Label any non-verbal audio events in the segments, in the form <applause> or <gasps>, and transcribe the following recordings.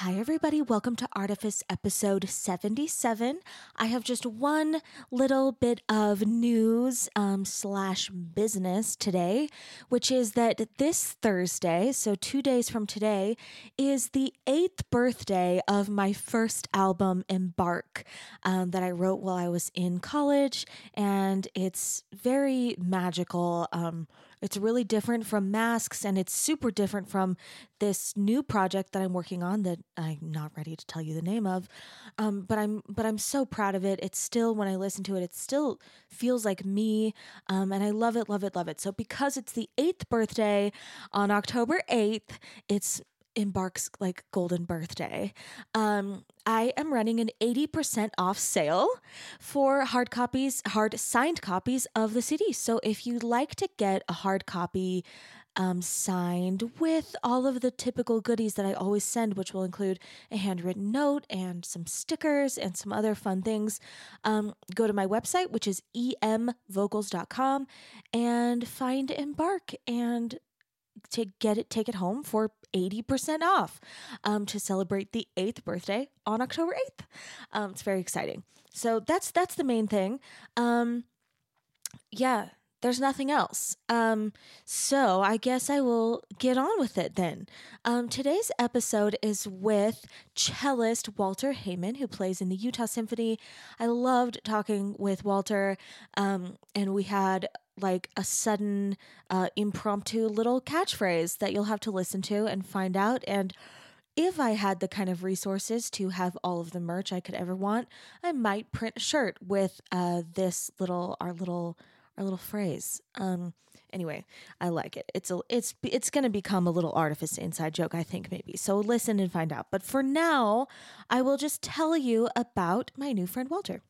Hi, everybody. Welcome to Artifice episode 77. I have just one little bit of news um, slash business today, which is that this Thursday, so two days from today, is the eighth birthday of my first album, Embark, um, that I wrote while I was in college. And it's very magical. Um, it's really different from masks and it's super different from this new project that I'm working on that I'm not ready to tell you the name of. Um, but I'm but I'm so proud of it. It's still when I listen to it, it still feels like me. Um, and I love it, love it, love it. So because it's the eighth birthday on October 8th, it's embarks like golden birthday um, i am running an 80% off sale for hard copies hard signed copies of the cd so if you'd like to get a hard copy um, signed with all of the typical goodies that I always send, which will include a handwritten note and some stickers and some other fun things. Um, go to my website, which is emvocals.com, and find Embark and to get it take it home for 80% off um, to celebrate the eighth birthday on October 8th. Um, it's very exciting. So that's that's the main thing. Um, yeah, there's nothing else. Um, so I guess I will get on with it then. Um, today's episode is with cellist Walter Haman, who plays in the Utah Symphony. I loved talking with Walter, um, and we had like a sudden uh, impromptu little catchphrase that you'll have to listen to and find out. And if I had the kind of resources to have all of the merch I could ever want, I might print a shirt with uh, this little our little our little phrase. Um, anyway, I like it. It's a it's it's going to become a little artifice inside joke, I think maybe. So listen and find out. But for now, I will just tell you about my new friend Walter.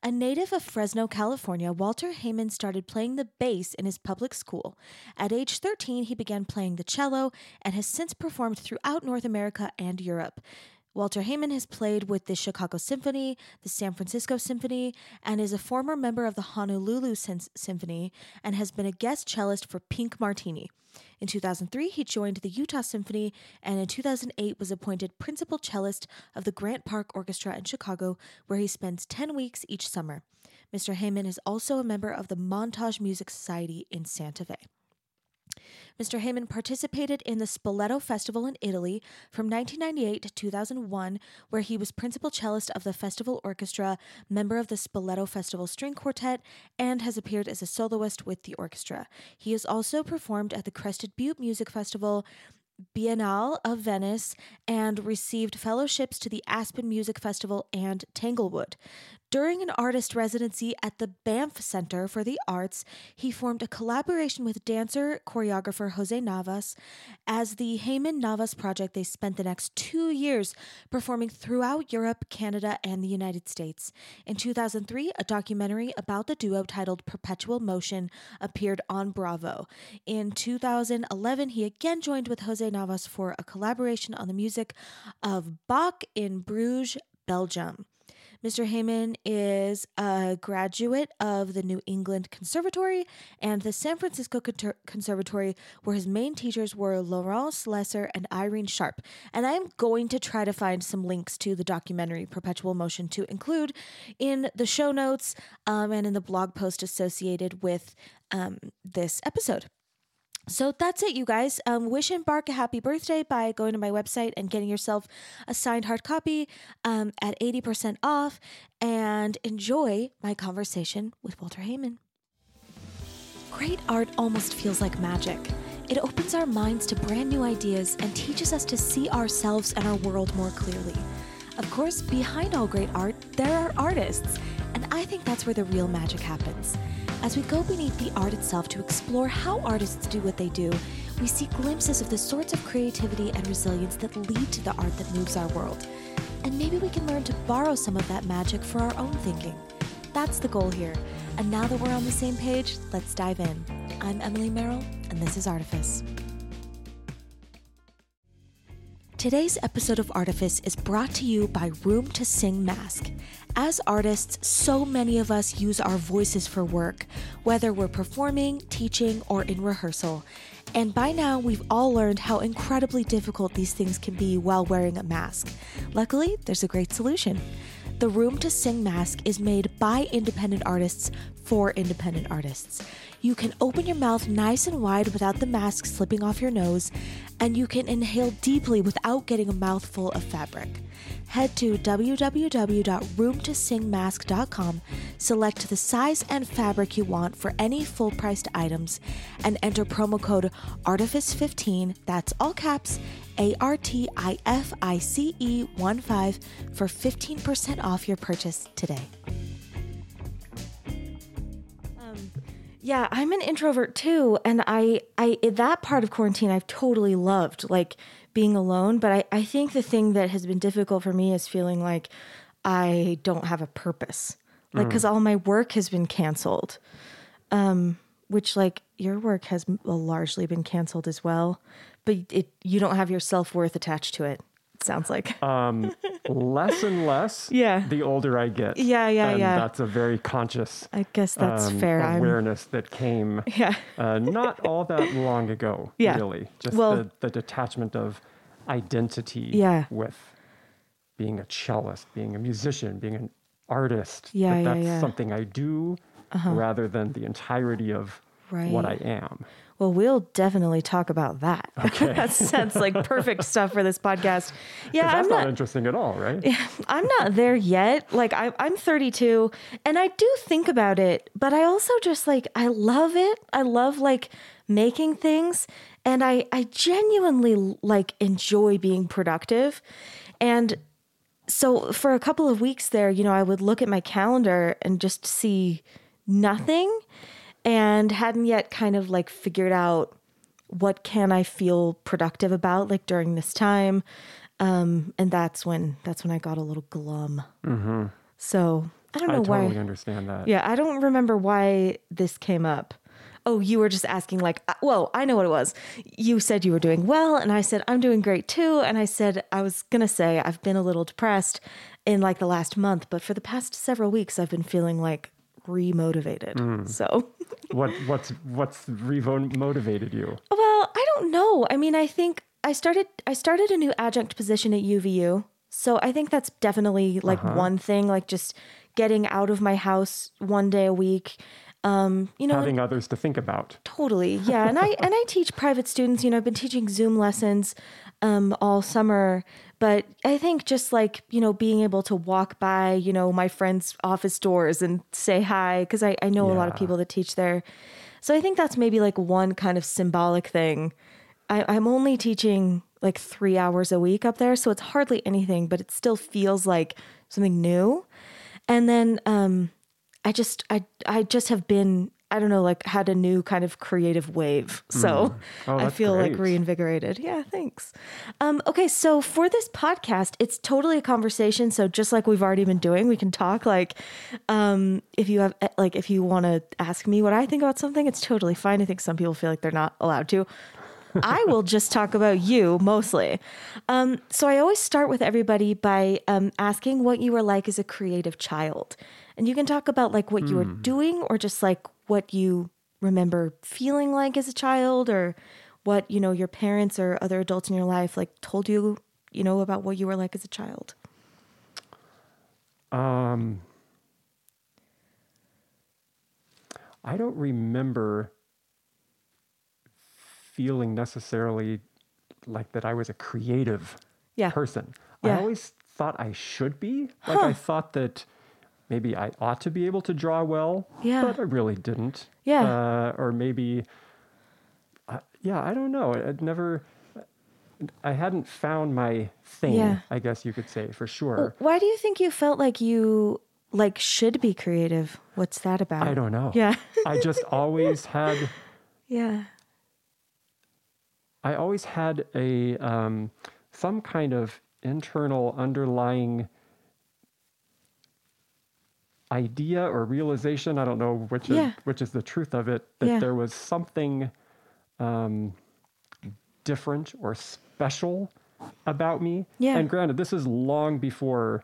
A native of Fresno, California, Walter Haman started playing the bass in his public school. At age 13, he began playing the cello and has since performed throughout North America and Europe. Walter Haman has played with the Chicago Symphony, the San Francisco Symphony, and is a former member of the Honolulu Symphony and has been a guest cellist for Pink Martini. In 2003, he joined the Utah Symphony and in 2008 was appointed principal cellist of the Grant Park Orchestra in Chicago, where he spends 10 weeks each summer. Mr. Haman is also a member of the Montage Music Society in Santa Fe. Mr. Haman participated in the Spoleto Festival in Italy from 1998 to 2001, where he was principal cellist of the festival orchestra, member of the Spoleto Festival String Quartet, and has appeared as a soloist with the orchestra. He has also performed at the Crested Butte Music Festival, Biennale of Venice and received fellowships to the Aspen Music Festival and Tanglewood. During an artist residency at the Banff Center for the Arts, he formed a collaboration with dancer choreographer Jose Navas. As the Haman Navas project, they spent the next two years performing throughout Europe, Canada, and the United States. In 2003, a documentary about the duo titled Perpetual Motion appeared on Bravo. In 2011, he again joined with Jose Navas for a collaboration on the music of Bach in Bruges, Belgium. Mr. Haman is a graduate of the New England Conservatory and the San Francisco Conservatory, where his main teachers were Laurence Lesser and Irene Sharp. And I'm going to try to find some links to the documentary Perpetual Motion to include in the show notes um, and in the blog post associated with um, this episode. So that's it, you guys. Um, wish Embark a happy birthday by going to my website and getting yourself a signed hard copy um, at 80% off and enjoy my conversation with Walter Haman. Great art almost feels like magic. It opens our minds to brand new ideas and teaches us to see ourselves and our world more clearly. Of course, behind all great art, there are artists, and I think that's where the real magic happens. As we go beneath the art itself to explore how artists do what they do, we see glimpses of the sorts of creativity and resilience that lead to the art that moves our world. And maybe we can learn to borrow some of that magic for our own thinking. That's the goal here. And now that we're on the same page, let's dive in. I'm Emily Merrill, and this is Artifice. Today's episode of Artifice is brought to you by Room to Sing Mask. As artists, so many of us use our voices for work, whether we're performing, teaching, or in rehearsal. And by now, we've all learned how incredibly difficult these things can be while wearing a mask. Luckily, there's a great solution. The Room to Sing mask is made by independent artists for independent artists. You can open your mouth nice and wide without the mask slipping off your nose, and you can inhale deeply without getting a mouthful of fabric. Head to www.roomtosingmask.com, select the size and fabric you want for any full priced items, and enter promo code ARTIFICE15, that's all caps, A R T I F I C E 1 5 for 15% off your purchase today. Yeah, I'm an introvert too, and I, I that part of quarantine I've totally loved, like being alone. But I, I think the thing that has been difficult for me is feeling like I don't have a purpose, like because all my work has been canceled, um, which like your work has largely been canceled as well, but it you don't have your self worth attached to it. Sounds like. Um, less and less. <laughs> Yeah. The older I get. Yeah, yeah, and yeah. That's a very conscious. I guess that's um, fair. I'm Awareness that came <laughs> yeah. uh, not all that long ago. <laughs> Yeah. Really, just Well- the, the detachment of identity. Yeah. With being a cellist, being a musician, being an artist. Yeah, that yeah, that's yeah. Uh-huh. something I do, rather than the entirety of what I Right. am. Well, we'll definitely talk about that. <laughs> that sounds like perfect stuff for this podcast. <laughs> Yeah, 'Cause I'm not, not. interesting at all, right? I'm not there yet. Like I, I'm 32, and I do think about it, but I also just like I love it. I love like making things, and I, I genuinely like enjoy being productive, and so for a couple of weeks there, you know, I would look at my calendar and just see nothing and hadn't yet kind of like figured out what can I feel productive about like during this time. Um, and that's when that's when I got a little glum. So I don't I know why. I totally understand that. Yeah, I don't remember why this came up. Oh, you were just asking, like, uh, well, I know what it was. You said you were doing well, and I said, I'm doing great too. And I said, I was going to say, I've been a little depressed in like the last month, but for the past several weeks, I've been feeling like remotivated. So, What what's what's revo motivated you? well, I don't know. I mean, I think I started I started a new adjunct position at UVU. So I think that's definitely like one thing, like just getting out of my house one day a week. Um, you know, Having others to think about. Totally. Yeah. And I and I teach private students, you know, I've been teaching Zoom lessons um all summer, but I think just like, you know, being able to walk by, you know, my friends' office doors and say hi cuz I I know a lot of people that teach there. So I think that's maybe like one kind of symbolic thing. I, I'm only teaching like three hours a week up there, so it's hardly anything, but it still feels like something new. And then um I just I I just have been I don't know like had a new kind of creative wave. So <laughs> Oh, I feel like reinvigorated. Yeah, thanks. Um okay, so for this podcast, it's totally a conversation, so just like we've already been doing, we can talk like um if you have like if you want to ask me what I think about something, it's totally fine. I think some people feel like they're not allowed to. I will <laughs> just talk about you mostly. Um, so I always start with everybody by um, asking what you were like as a creative child, and you can talk about like what you were doing or just like what you remember feeling like as a child, or what you know your parents or other adults in your life like told you, you know, about what you were like as a child. Um, I don't remember feeling necessarily like that I was a creative Yeah. person. Yeah. I always thought I should be. Like I thought that maybe I ought to be able to draw well, Yeah. but I really didn't. Yeah. Uh, or maybe, uh, yeah, I don't know. I'd never. I hadn't found my thing, Yeah. I guess you could say, for sure. Why do you think you felt like you like should be creative? What's that about? I don't know. Yeah. <laughs> I just always had <laughs> yeah. I always had a um, some kind of internal underlying idea or realization. I don't know which Yeah. is, which is the truth of it. That Yeah. there was something um, different or special about me. Yeah. And granted, this is long before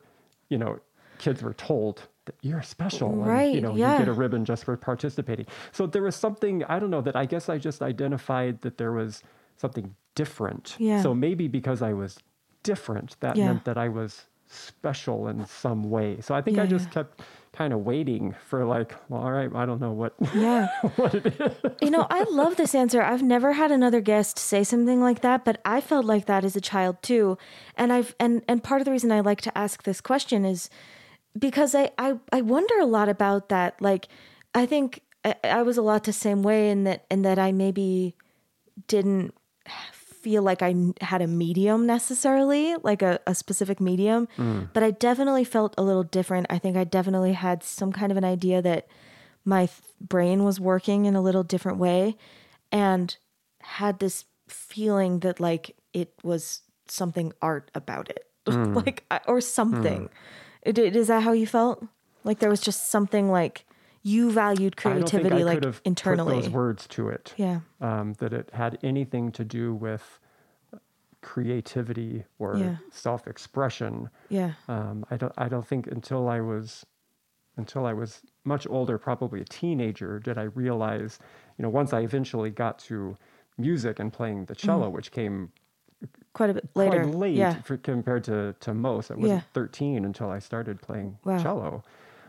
you know kids were told that you're special. And, Right, you know, yeah. you get a ribbon just for participating. So there was something, I don't know, that I guess I just identified that there was something different. Yeah. So maybe because I was different, that Yeah. meant that I was special in some way. So I think I just kept kind of waiting for like, well, all right, I don't know what <laughs> Yeah. what it is. You know, I love this answer. I've never had another guest say something like that, but I felt like that as a child too. And I've and and part of the reason I like to ask this question is because I I, I wonder a lot about that. Like I think I, I was a lot the same way in that in that I maybe didn't feel like I had a medium necessarily, like a, a specific medium, mm. but I definitely felt a little different. I think I definitely had some kind of an idea that my th- brain was working in a little different way and had this feeling that like it was something art about it, mm. <laughs> like, or something. Mm. It, it- is that how you felt? Like there was just something like you valued I creativity I like internally. put those words to it. Yeah. Um, that it had anything to do with creativity or Yeah. self-expression. Yeah. Um, I don't. I don't think until I was, until I was much older, probably a teenager, did I realize. You know, once I eventually got to music and playing the cello, which came Quite a bit Mm. later. quite late Yeah. for, compared to, to most. I wasn't Yeah. 13 until I started playing Wow. cello.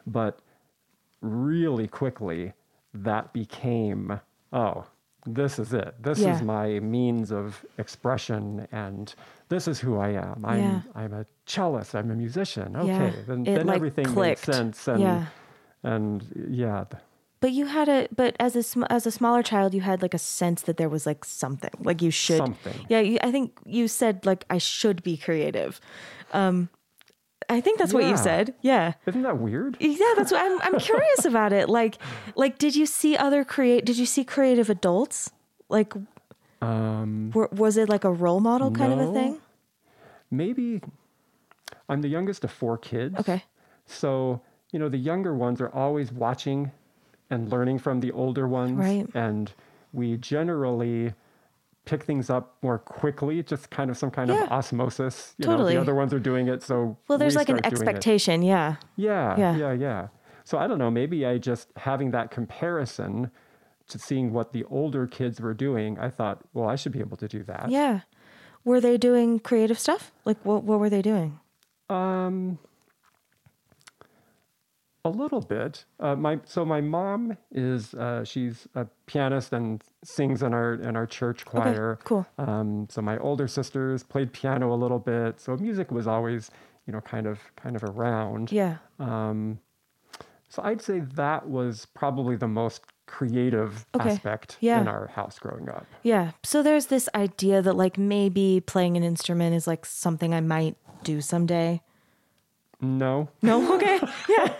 But really quickly, that became, oh, this is it. This Yeah. is my means of expression, and this is who I am. I'm, Yeah. I'm a cellist. I'm a musician. Okay, Yeah. then, It, then like, everything clicked. made sense. And, Yeah. and yeah, But you had a but as a sm- as a smaller child, you had like a sense that there was like something like you should. Something. Yeah, you, I think you said like I should be creative. Um, I think that's what you said. Yeah. isn't that weird? Yeah, that's what I'm. I'm curious <laughs> about it. Like, like, did you see other create? Did you see creative adults? Like, Um, were, was it like a role model kind of a thing? maybe I'm the youngest of four kids. Okay. So, you know, the younger ones are always watching and learning from the older ones. Right. And we generally pick things up more quickly, just kind of some kind Yeah. of osmosis. You know, Totally. the other ones are doing it, so Well, there's we like an expectation. Yeah. Yeah, Yeah. yeah, yeah, So I don't know, maybe I just having that comparison to seeing what the older kids were doing, I thought, well, I should be able to do that. Yeah. Were they doing creative stuff? Like, what what were they doing? Um, a little bit. Uh, my so my mom is uh, she's a pianist and sings in our in our church choir. cool. Um, so my older sisters played piano a little bit. So music was always you know kind of kind of around. Yeah. Um, so I'd say that was probably the most creative Okay. aspect Yeah. in our house growing up. Yeah. So there's this idea that like maybe playing an instrument is like something I might do someday. No, No. Okay. <laughs> Yeah.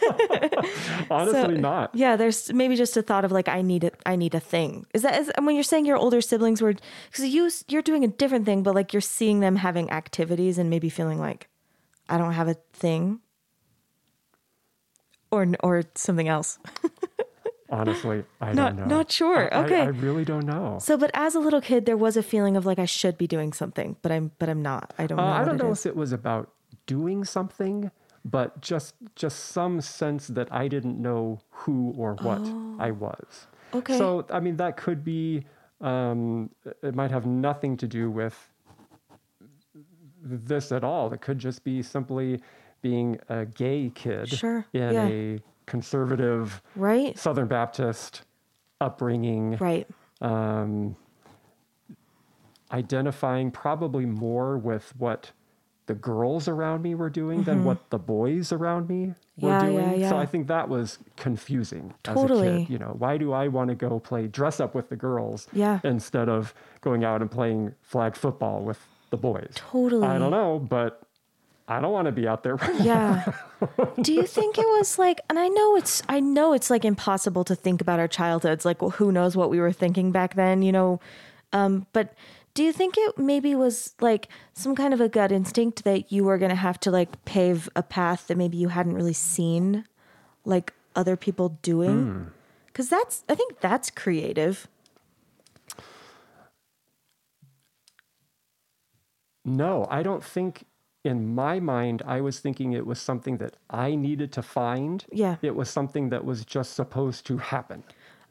<laughs> honestly not. Yeah, there's maybe just a thought of like I need it. I need a thing. Is that is, and when you're saying your older siblings were because you you're doing a different thing, but like you're seeing them having activities and maybe feeling like I don't have a thing, or or something else. <laughs> Honestly, I Not- don't know. not sure. I- I- Okay. I, really don't know. So, but as a little kid, there was a feeling of like I should be doing something, but I'm but I'm not. I don't know. Uh, I don't know if it was about doing something, but just just some sense that I didn't know who or what I was. Oh. Okay. So I mean, that could be. Um, it might have nothing to do with this at all. It could just be simply being a gay kid Sure, in yeah. a conservative Right. Southern Baptist upbringing. Right. um, identifying probably more with what the girls around me were doing than what the boys around me were Mm-hmm. Yeah, yeah, doing. So I think that was confusing as a Totally. kid. You know, why do I want to go play dress up with the girls Yeah. instead of going out and playing flag football with the boys? Totally. I don't know, but I don't want to be out there. Yeah. <laughs> Do you think it was like and I know it's I know it's like impossible to think about our childhoods like well, who knows what we were thinking back then, you know. Um but do you think it maybe was like some kind of a gut instinct that you were going to have to like pave a path that maybe you hadn't really seen like other people doing? Hmm. Cuz that's I think that's creative. No, I don't think in my mind, I was thinking it was something that I needed to find. Yeah. It was something that was just supposed to happen.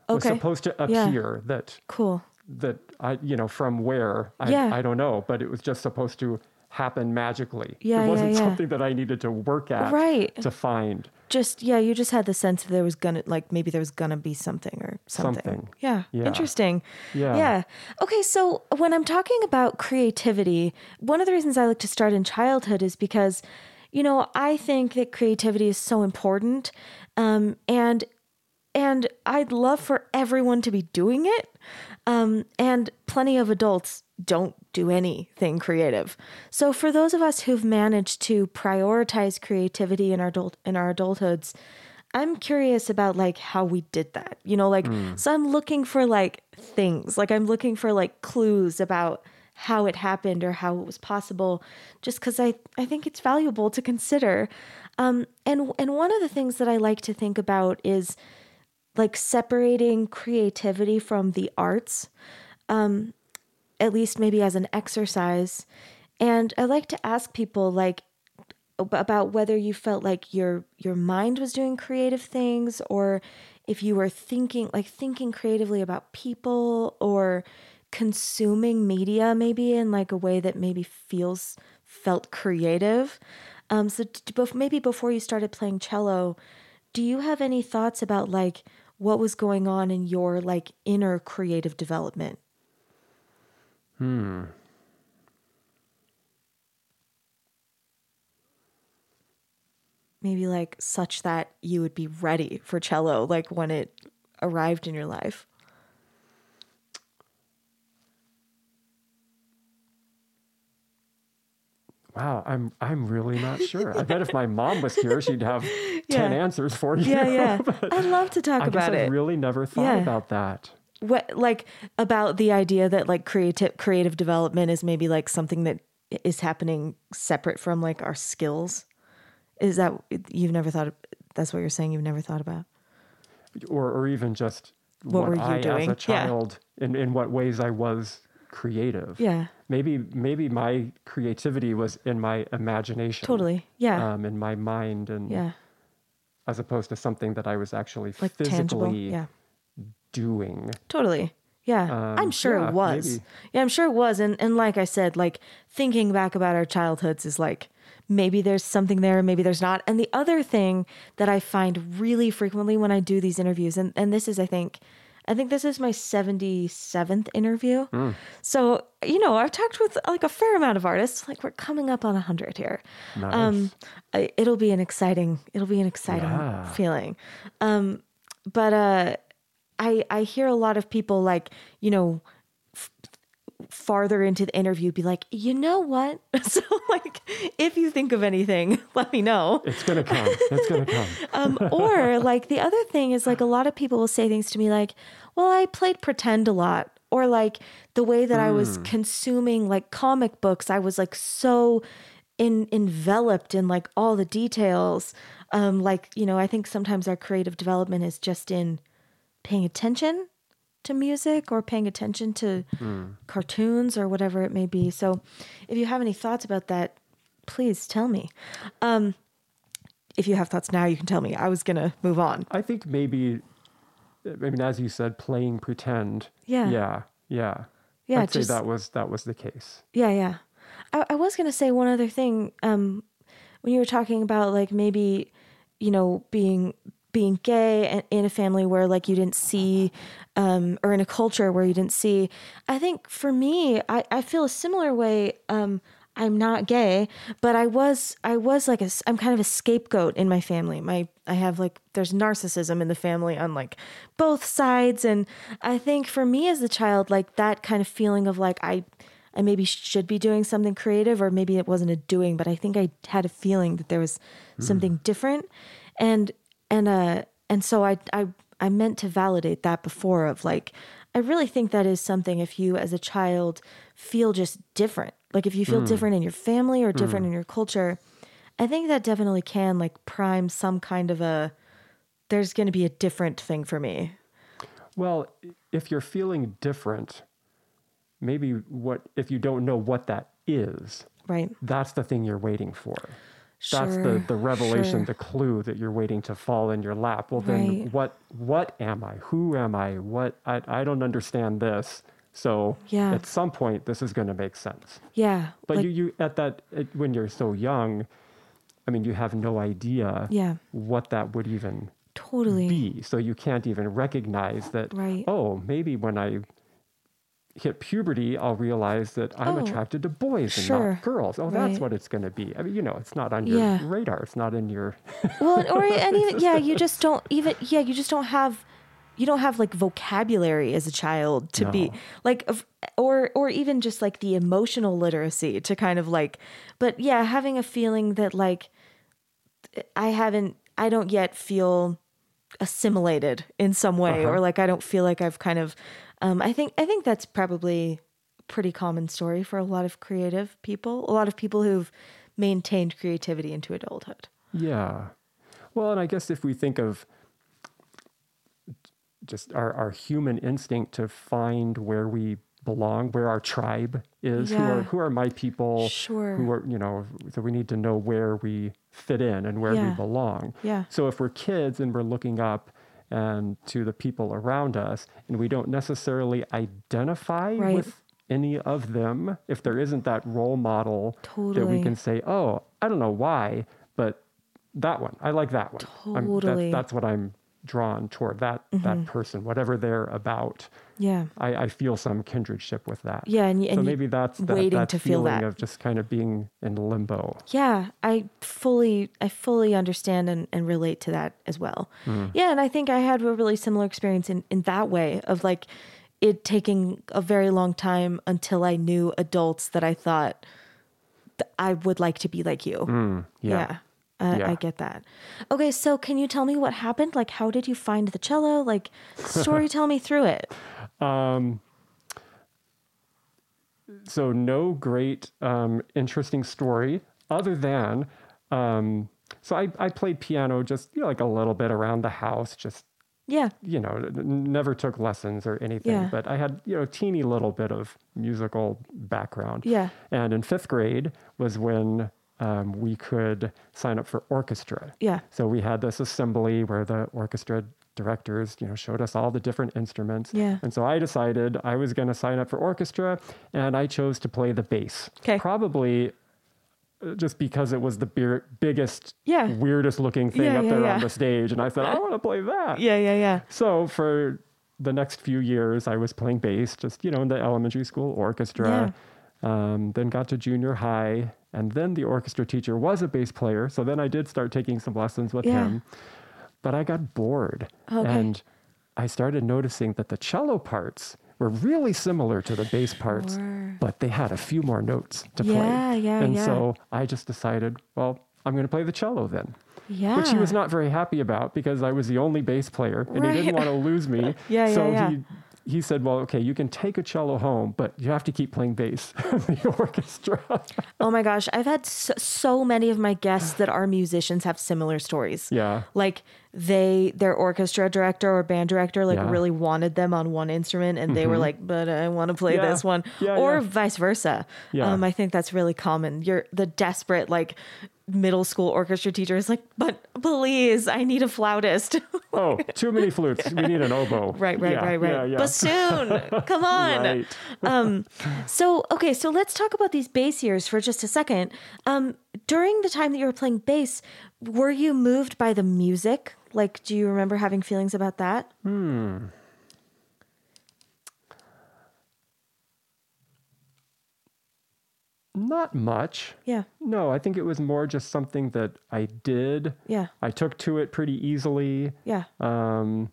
Okay. Was supposed to Yeah. appear that Cool. That I you know from where I Yeah. I don't know, but it was just supposed to happen magically. Yeah, yeah, it wasn't yeah. something that I needed to work at Right. to find. Just yeah, you just had the sense that there was gonna like maybe there was gonna be something or something. Something. Yeah. Yeah. Interesting. Yeah. Yeah. Okay, so when I'm talking about creativity, one of the reasons I like to start in childhood is because, you know, I think that creativity is so important. Um, and and I'd love for everyone to be doing it. Um, and plenty of adults don't do anything creative. So for those of us who've managed to prioritize creativity in our adult in our adulthoods, I'm curious about like how we did that. You know, like so I'm looking for like things. Like I'm looking for like clues about how it happened or how it was possible just cuz I I think it's valuable to consider. Um and and one of the things that I like to think about is like separating creativity from the arts, um, at least maybe as an exercise. And I like to ask people like about whether you felt like your your mind was doing creative things or if you were thinking like thinking creatively about people or consuming media maybe in like a way that maybe feels felt creative um so maybe before you started playing cello do you have any thoughts about like what was going on in your like inner creative development Hmm. maybe like such that you would be ready for cello like when it arrived in your life Wow, I'm I'm really not sure. I bet if my <laughs> mom was here, she'd have ten answers for you. yeah yeah <laughs> i'd love to talk I guess about I've really never thought Yeah. about that. what like about the idea that like creative creative development is maybe like something that is happening separate from like our skills is that you've never thought of, that's what you're saying you've never thought about Or or even just What what, were you I doing? as a Yeah. child in, in what ways I was creative. yeah Maybe maybe my creativity was in my imagination. totally yeah Um, in my mind and yeah as opposed to something that I was actually like physically tangible yeah doing. Totally. Yeah. I'm Um, sure yeah, it was. maybe. Yeah, I'm sure it was. And and like I said, like thinking back about our childhoods is like maybe there's something there, maybe there's not. And the other thing that I find really frequently when I do these interviews, and, and this is I think I think this is my 77th interview. Hmm. So, you know, I've talked with like a fair amount of artists. Like we're coming up on 100 here. Nice. Um, I- it'll be an exciting, it'll be an exciting Yeah. feeling. Um, but uh, I I hear a lot of people like you know farther into the interview be like, you know what? <laughs> so like, if you think of anything, <laughs> let me know. It's gonna come. It's gonna come. <laughs> Um, or like the other thing is like a lot of people will say things to me like, well, I played pretend a lot. Or like the way that I was consuming like comic books, I was like so in enveloped in like all the details. Um, like, you know, I think sometimes our creative development is just in paying attention to music or paying attention to cartoons or whatever it may be. So if you have any thoughts about that, please tell me. Um, if you have thoughts now, you can tell me. I was going to move on. I think maybe, I mean, as you said, playing pretend. Yeah. Yeah. Yeah. Yeah, I'd just- say that was that was the case. Yeah, yeah. I, I was gonna say one other thing. Um, when you were talking about like maybe, you know, being being gay and in a family where like you didn't see, um, or in a culture where you didn't see. I think for me, I I feel a similar way. Um, I'm not gay, but I was I was like a i'm kind of a scapegoat in my family. My I have like there's narcissism in the family on like both sides, and I think for me as a child, like that kind of feeling of like I I maybe should be doing something creative, or maybe it wasn't a doing, but I think I had a feeling that there was something different, and and uh and so I I I meant to validate that before of like I really think that is something if you as a child feel just different, like if you feel different in your family or different in your culture, I think that definitely can like prime some kind of a there's going to be a different thing for me. Well, if you're feeling different, maybe what if you don't know what that is, Right. that's the thing you're waiting for. That's the, the revelation, sure. the clue that you're waiting to fall in your lap. Well, then Right. what what am I? Who am I? What I, I don't understand this. So Yeah. at some point this is going to make sense. Yeah. But like, you, you at that it, when you're so young, I mean, you have no idea Yeah. what that would even totally. be. So you can't even recognize that. Right. Oh, maybe when I hit puberty, I'll realize that I'm Oh, attracted to boys and sure. not girls. Oh, that's Right. what it's going to be. I mean, you know, it's not on your Yeah. radar. It's not in your. well or <laughs> and even yeah you just don't <laughs> even yeah you just don't have you don't have like vocabulary as a child to be like or or even just like the emotional literacy to kind of like but yeah having a feeling that like i haven't i don't yet feel assimilated in some way or uh-huh. like i don't feel like i've kind of um i think i think that's probably a pretty common story for a lot of creative people a lot of people who've maintained creativity into adulthood Yeah. Well, and I guess if we think of just our, our human instinct to find where we belong, where our tribe is, who are who are my people, Sure. who are you know, so we need to know where we fit in and where Yeah. we belong. Yeah. So if we're kids and we're looking up and to the people around us and we don't necessarily identify Right. with any of them, if there isn't that role model that we can say, oh, I don't know why, but that one, I like that one. Totally. Mm-hmm. that's, that's what I'm drawn toward that that person, whatever they're about. Yeah I, I feel some kindredship with that. Yeah, and y- so maybe that's that, waiting that to feel feeling that. of just kind of being in limbo. Yeah, I fully I fully understand and, and relate to that as well. Hmm. Yeah, and I think I had a really similar experience in, in that way of like it taking a very long time until I knew adults that I thought I would like to be like you. Hmm, yeah. I, Yeah. I get that. Okay, so can you tell me what happened? Like, how did you find the cello? Like, story <laughs> tell me through it. Um, so no great um, interesting story other than um, so I, I played piano just you know, like a little bit around the house just Yeah, you know never took lessons or anything Yeah. but i had you know a teeny little bit of musical background Yeah. and in fifth grade was when um, we could sign up for orchestra Yeah. so we had this assembly where the orchestra directors you know showed us all the different instruments Yeah. and so i decided i was going to sign up for orchestra and i chose to play the bass 'Kay. probably uh, just because it was the beer, biggest Yeah. weirdest looking thing Yeah, up yeah, there on the stage and i said i want to play that yeah, yeah, yeah. so for the next few years, I was playing bass, just you know, in the elementary school orchestra. Um, then got to junior high, and then the orchestra teacher was a bass player. So then I did start taking some lessons with him, but I got bored, Okay. and I started noticing that the cello parts were really similar to the bass parts, but they had a few more notes to play. Yeah, yeah, and yeah. so I just decided, well, I'm going to play the cello then Yeah. which he was not very happy about because I was the only bass player and he didn't want to lose me. Yeah, <laughs> yeah, so yeah. he he said, "Well, okay, you can take a cello home, but you have to keep playing bass <laughs> in the orchestra." Oh my gosh, I've had so, so many of my guests that are musicians have similar stories. yeah. Like they their orchestra director or band director like Yeah. really wanted them on one instrument and they were like, "But I want to play Yeah. this one." Yeah, or vice versa. Yeah. Um I think that's really common. You're the desperate like middle school orchestra teacher is like, "But please, I need a flautist. <laughs> Oh, too many flutes. We need an oboe. <laughs> right, right, Yeah, right, right. Yeah, yeah. Bassoon. <laughs> Come on. Right. um so okay so let's talk about these bass years for just a second um during the time that you were playing bass were you moved by the music like do you remember having feelings about that Not much. yeah No, I think it was more just something that I did. yeah I took to it pretty easily. yeah Um,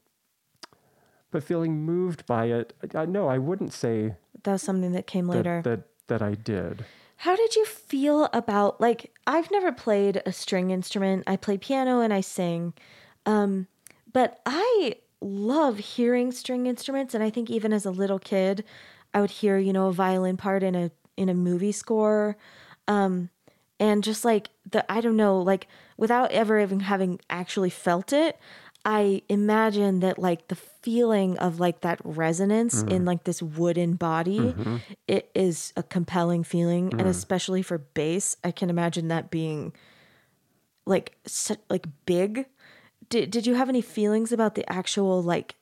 but feeling moved by it, I, no, I wouldn't say that was something that came that, later that that I did. how did you feel about like i've never played a string instrument i play piano and i sing um but i love hearing string instruments and i think even as a little kid i would hear you know a violin part in a in a movie score um and just like the i don't know like without ever even having actually felt it I imagine that like the feeling of like that resonance Mm. in like this wooden body Mm-hmm. it is a compelling feeling and especially for bass I can imagine that being like su- like big did did you have any feelings about the actual like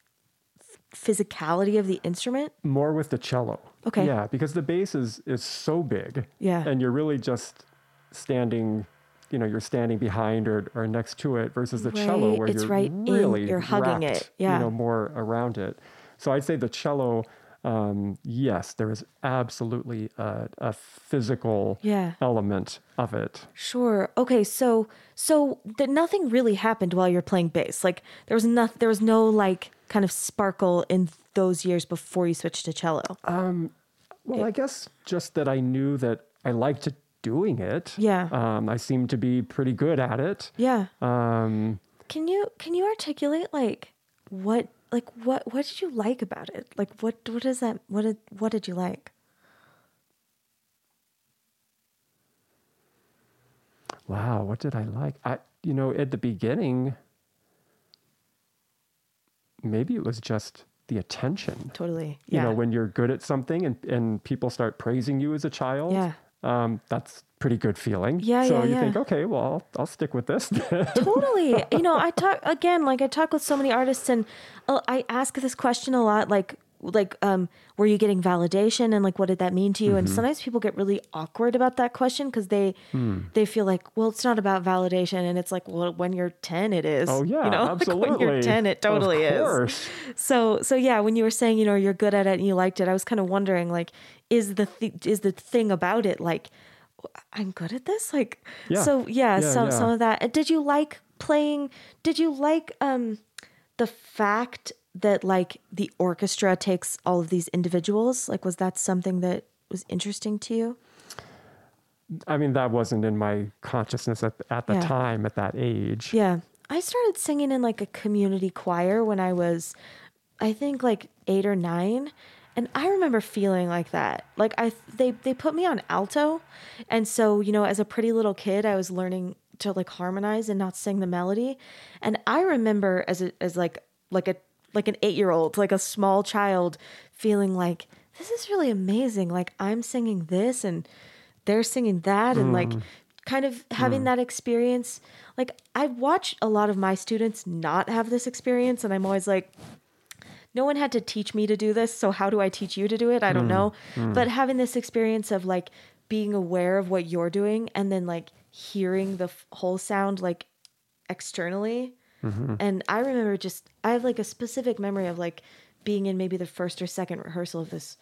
physicality of the instrument More with the cello. Okay. Yeah, because the bass is is so big. Yeah. And you're really just standing, you know, you're standing behind or, or next to it versus the cello where it's you're right in- really you're hugging wrapped, it, yeah. You know, more around it. So I'd say the cello, um, yes, there is absolutely a, a physical Yeah. element of it. Sure. Okay. So so that nothing really happened while you're playing bass. Like there was nothing. there was no like kind of sparkle in those years before you switched to cello. Well, I guess just that I knew that I liked doing it. Yeah. Um, I seemed to be pretty good at it. yeah. Um, Can you can you articulate like what like what what did you like about it? Like what what is that what did what did you like? wow, what did I like? I, you know, at the beginning, maybe it was just the attention. Totally. You Yeah. know, when you're good at something and, and people start praising you as a child, Yeah. um, that's pretty good feeling. Yeah, so yeah, you yeah. think, okay, well, I'll, I'll stick with this. totally <laughs> you know i talk again like i talk with so many artists and uh, i ask this question a lot like like um were you getting validation and like what did that mean to you Mm-hmm. and sometimes people get really awkward about that question because they Hmm. they feel like well it's not about validation and it's like well when you're 10 it is oh, yeah, you know absolutely. <laughs> like when you're 10 it totally of is so so yeah when you were saying you know you're good at it and you liked it i was kind of wondering like is the th- is the thing about it like i'm good at this like Yeah. so yeah, Yeah, some yeah. some of that did you like playing did you like um the fact that like the orchestra takes all of these individuals like was that something that was interesting to you I mean, that wasn't in my consciousness at, at the Yeah. time, at that age. Yeah. I started singing in like a community choir when I was, I think like eight or nine. And I remember feeling like that. Like I, they, they put me on alto. And so, you know, as a pretty little kid, I was learning to like harmonize and not sing the melody. And I remember as a, as like, like a, like an eight year old, like a small child feeling like, this is really amazing. Like I'm singing this and they're singing that. And like hmm. kind of having hmm. that experience. Like i watch a lot of my students not have this experience and i'm always like no one had to teach me to do this so how do i teach you to do it? I don't hmm. know. But having this experience of like being aware of what you're doing and then like hearing the f- whole sound like externally and i remember just i have like a specific memory of like being in maybe the first or second rehearsal of this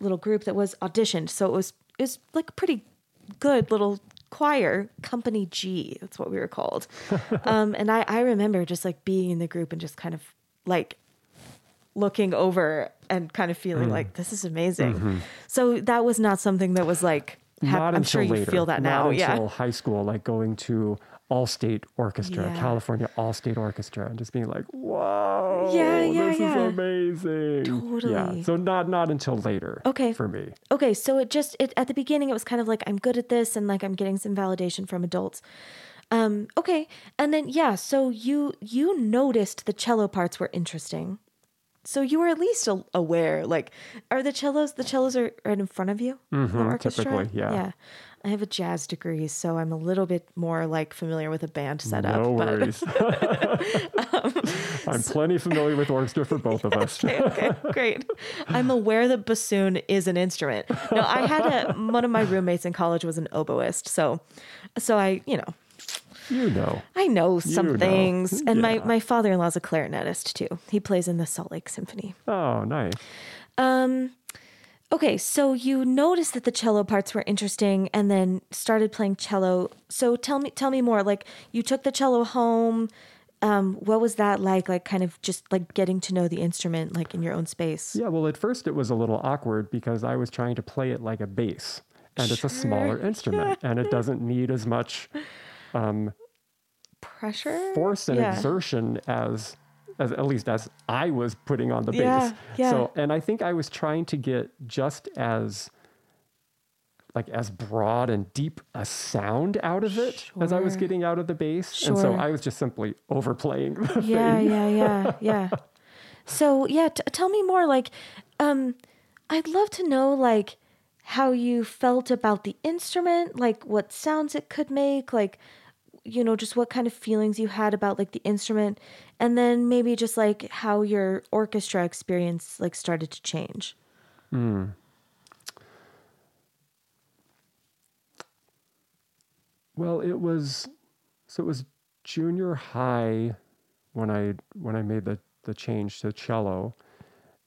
little group that was auditioned. So it was it was like a pretty good little choir, Company G. That's what we were called. <laughs> um, and I I remember just like being in the group and just kind of like looking over and kind of Mm. feeling like this is amazing. So that was not something that was like Mm-hmm. Not I'm until sure you feel that Not now. until Yeah. high school, like going to All State Orchestra, Yeah. California All State Orchestra, and just being like, "Whoa, Yeah, yeah, this yeah. is amazing." Totally. Yeah. So not not until later. Okay. For me. Okay, so it just it at the beginning it was kind of like I'm good at this and like I'm getting some validation from adults. Um okay, and then yeah, so you you noticed the cello parts were interesting. So you were at least aware like are the cellos the cellos are right in front of you in the orchestra? Mm-hmm, typically, yeah. Yeah. I have a jazz degree, so I'm a little bit more like familiar with a band setup. No but- worries. <laughs> <laughs> I'm plenty familiar with orchestra for both of us. okay, great. I'm aware that bassoon is an instrument. No, I had a one of my roommates in college was an oboist, so so I, you know, You know. I know some know. things. And my Yeah. my father-in-law's a clarinetist too. He plays in the Salt Lake Symphony. Oh, nice. Um, Okay, so you noticed that the cello parts were interesting and then started playing cello. So tell me tell me more. Like you took the cello home. Um, what was that like? Like kind of just like getting to know the instrument like in your own space. Yeah, well, at first it was a little awkward because I was trying to play it like a bass, and it's a smaller instrument, and it doesn't need as much Pressure? force and Yeah. exertion as, as at least as I was putting on the Yeah, bass. yeah. So, and I think I was trying to get just as like as broad and deep a sound out of it as I was getting out of the bass. Sure. And so I was just simply overplaying the yeah thing. yeah yeah <laughs> yeah so yeah t- tell me more like um i'd love to know like how you felt about the instrument like what sounds it could make like you know just what kind of feelings you had about like the instrument and then maybe just like how your orchestra experience like started to change. Hmm. Well, it was so it was junior high when I when I made the the change to cello,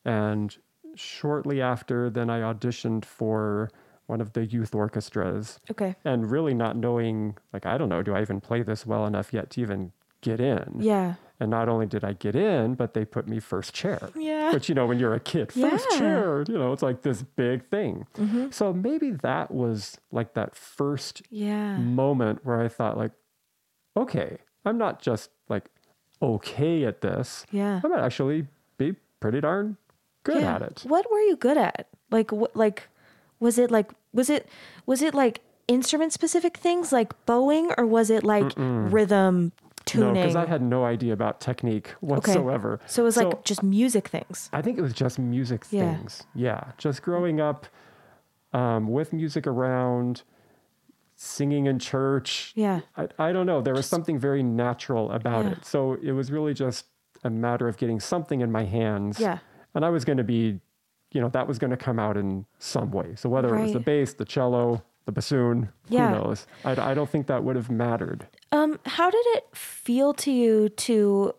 and shortly after, then I auditioned for one of the youth orchestras, okay and really not knowing like I don't know, do I even play this well enough yet to even get in? yeah And not only did I get in, but they put me first chair. Yeah. Which, you know, when you're a kid, first Yeah. Mm-hmm. chair, you know, it's like this big thing. So maybe that was like that first yeah moment where I thought, like, okay, I'm not just like okay at this. Yeah. I might actually be pretty darn good Yeah. at it. What were you good at? Like what like was it like was it was it like instrument specific things like bowing or was it like rhythm tuning? No, because I had no idea about technique whatsoever. so it was like just music things. I think it was just music Yeah. things. Yeah. Just growing up um, with music around, singing in church. Yeah. I, I don't know. There was something very natural about Yeah. it. So it was really just a matter of getting something in my hands. Yeah. And I was going to be, you know, that was going to come out in some way. So whether it was the bass, the cello, the bassoon, Yeah. who knows? I, I don't think that would have mattered. Um how did it feel to you to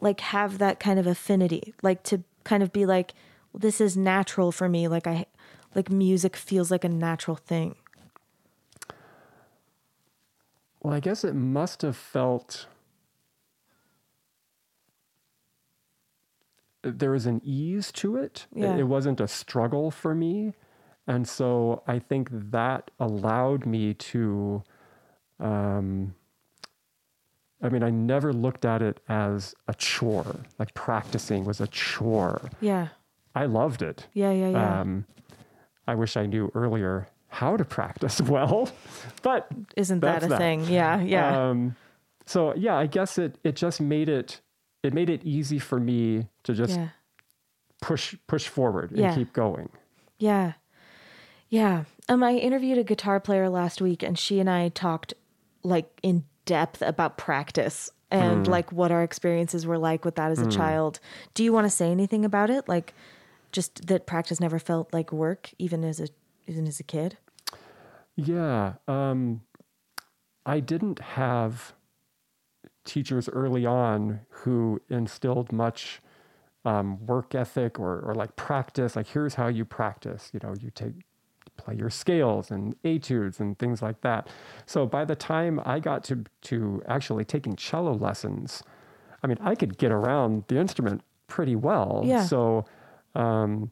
like have that kind of affinity? Like to kind of be like this is natural for me like I like music feels like a natural thing. Well, I guess it must have felt there was an ease to it. It- Yeah. It, wasn't a struggle for me. And so I think that allowed me to, um, I mean, I never looked at it as a chore, like practicing was a chore. Yeah. I loved it. Yeah, yeah, yeah. Um, I wish I knew earlier how to practice <laughs> well, but Isn't that a that. thing? Yeah, yeah. um, so yeah, I guess it it just made it it made it easy for me to just yeah. push push forward and Yeah. keep going. Yeah. Yeah. Um, I interviewed a guitar player last week and she and I talked like in depth about practice and like what our experiences were like with that as a child. Do you want to say anything about it? Like just that practice never felt like work even as a even as a kid? Yeah, um, I didn't have teachers early on who instilled much um, work ethic or, or like practice. Like here's how you practice. You know, you take play your scales and etudes and things like that. So by the time I got to to actually taking cello lessons, I mean I could get around the instrument pretty well. Yeah. So um,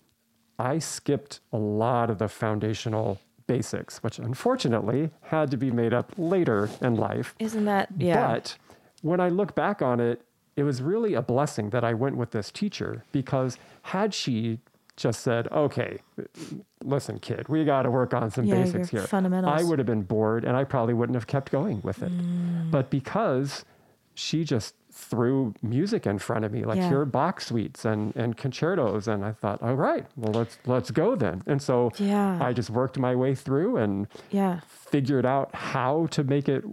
I skipped a lot of the foundational basics, which unfortunately had to be made up later in life. Isn't that yeah. But when I look back on it, it was really a blessing that I went with this teacher because had she just said, okay, listen, kid, we got to work on some Yeah, basics here. fundamentals. I would have been bored and I probably wouldn't have kept going with it. Mm. But because she just threw music in front of me, like Yeah. here are Bach suites and, and concertos. And I thought, all right, well, let's, let's go then. And so Yeah. I just worked my way through and yeah. figured out how to make it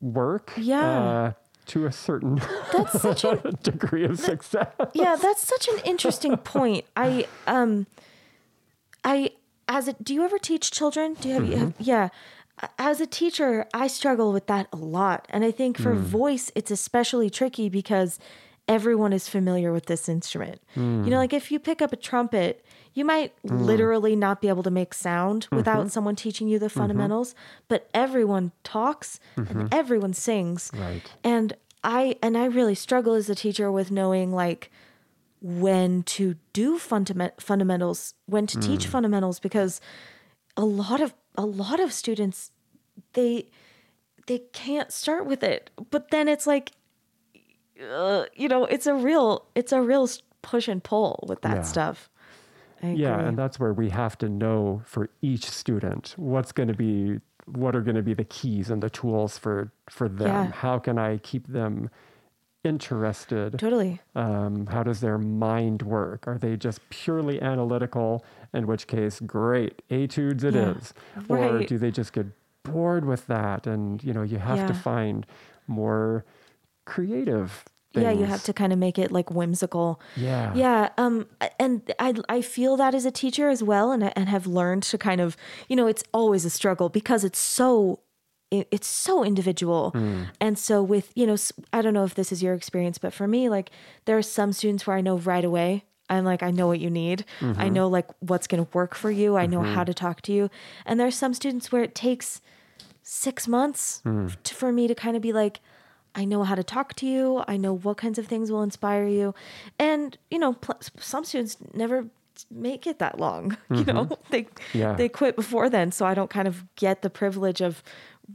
work Yeah. uh, to a certain That's such a <laughs> degree of success. yeah that's such an interesting <laughs> point. I um i as a do you ever teach children? Do you have, you have mm-hmm. yeah. As a teacher i struggle with that a lot. And i think for mm. voice it's especially tricky because everyone is familiar with this instrument. You know mm. like if you pick up a trumpet you might mm. literally not be able to make sound mm-hmm. without someone teaching you the mm-hmm. fundamentals but everyone talks and mm-hmm. everyone sings. Right. and i and i really struggle as a teacher with knowing like when to do fundament, fundamentals when to teach mm. fundamentals because a lot of a lot of students they they can't start with it. But then it's like uh, you know it's a real it's a real push and pull with that Yeah. stuff yeah, and that's where we have to know for each student what's going to be what are going to be the keys and the tools for for them. Yeah. How can I keep them interested? Totally. Um, how does their mind work? Are they just purely analytical? In which case, great, etudes it is. Yeah. Or Right. do they just get bored with that? And you know, you have to find more creative. Things. Yeah, you have to kind of make it like whimsical. Yeah. Yeah, um, and I I feel that as a teacher as well, and and have learned to kind of you know it's always a struggle because it's so it's so individual, mm. and so with you know I don't know if this is your experience, but for me like there are some students where I know right away. I'm like, I know what you need. I mm-hmm. know like what's going to work for you. I know how mm-hmm. to talk to you. And there are some students where it takes six months mm. to, for me to kind of be like, I know how to talk to you. I know what kinds of things will inspire you. And, you know, pl- some students never make it that long. <laughs> You know, they Yeah. they quit before then. So I don't kind of get the privilege of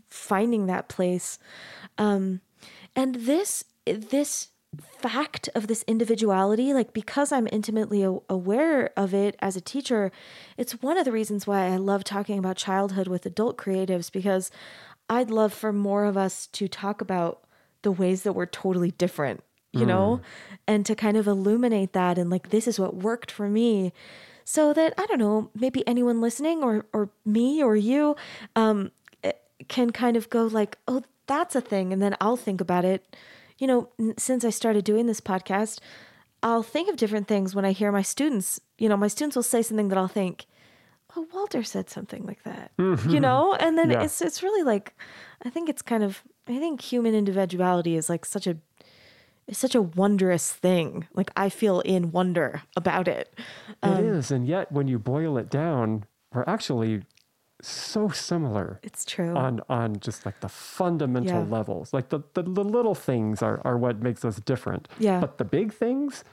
finding that place. Um, and this this fact of this individuality like because i'm intimately a- aware of it as a teacher it's one of the reasons why i love talking about childhood with adult creatives because i'd love for more of us to talk about the ways that we're totally different you know? And to kind of illuminate that and like this is what worked for me so that i don't know maybe anyone listening or or me or you um eh, can kind of go like oh that's a thing and then i'll think about it. You know n- since i started doing this podcast i'll think of different things when i hear my students you know my students will say something that i'll think oh walter said something like that you know? And then Yeah. it's it's really like i think it's kind of i think human individuality is like such a it's such a wondrous thing like i feel in wonder about it It um, is, and yet when you boil it down, we're actually so similar it's true on on just like the fundamental Yeah. levels. Like the, the the little things are are what makes us different. Yeah. But the big things,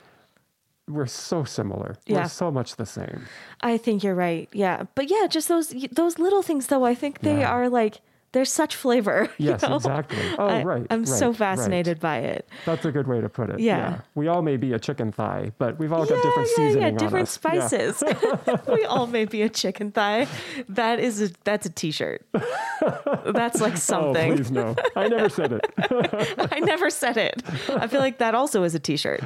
we're so similar. Yeah. We're so much the same. I think you're right. Yeah. But yeah, just those those little things though, I think they Yeah. are like there's such flavor. <laughs> you Yes, know? exactly. Oh, I, right. I'm so right, right. fascinated by it. That's a good way to put it. Yeah. We all may be a chicken thigh, but we've all yeah, got different yeah, seasoning yeah, different. Yeah. spices. <laughs> <laughs> we all may be a chicken thigh. That is a that's a t-shirt. that's like something. Oh, something. please no. I never said it. I never said it. I feel like that also is a t-shirt.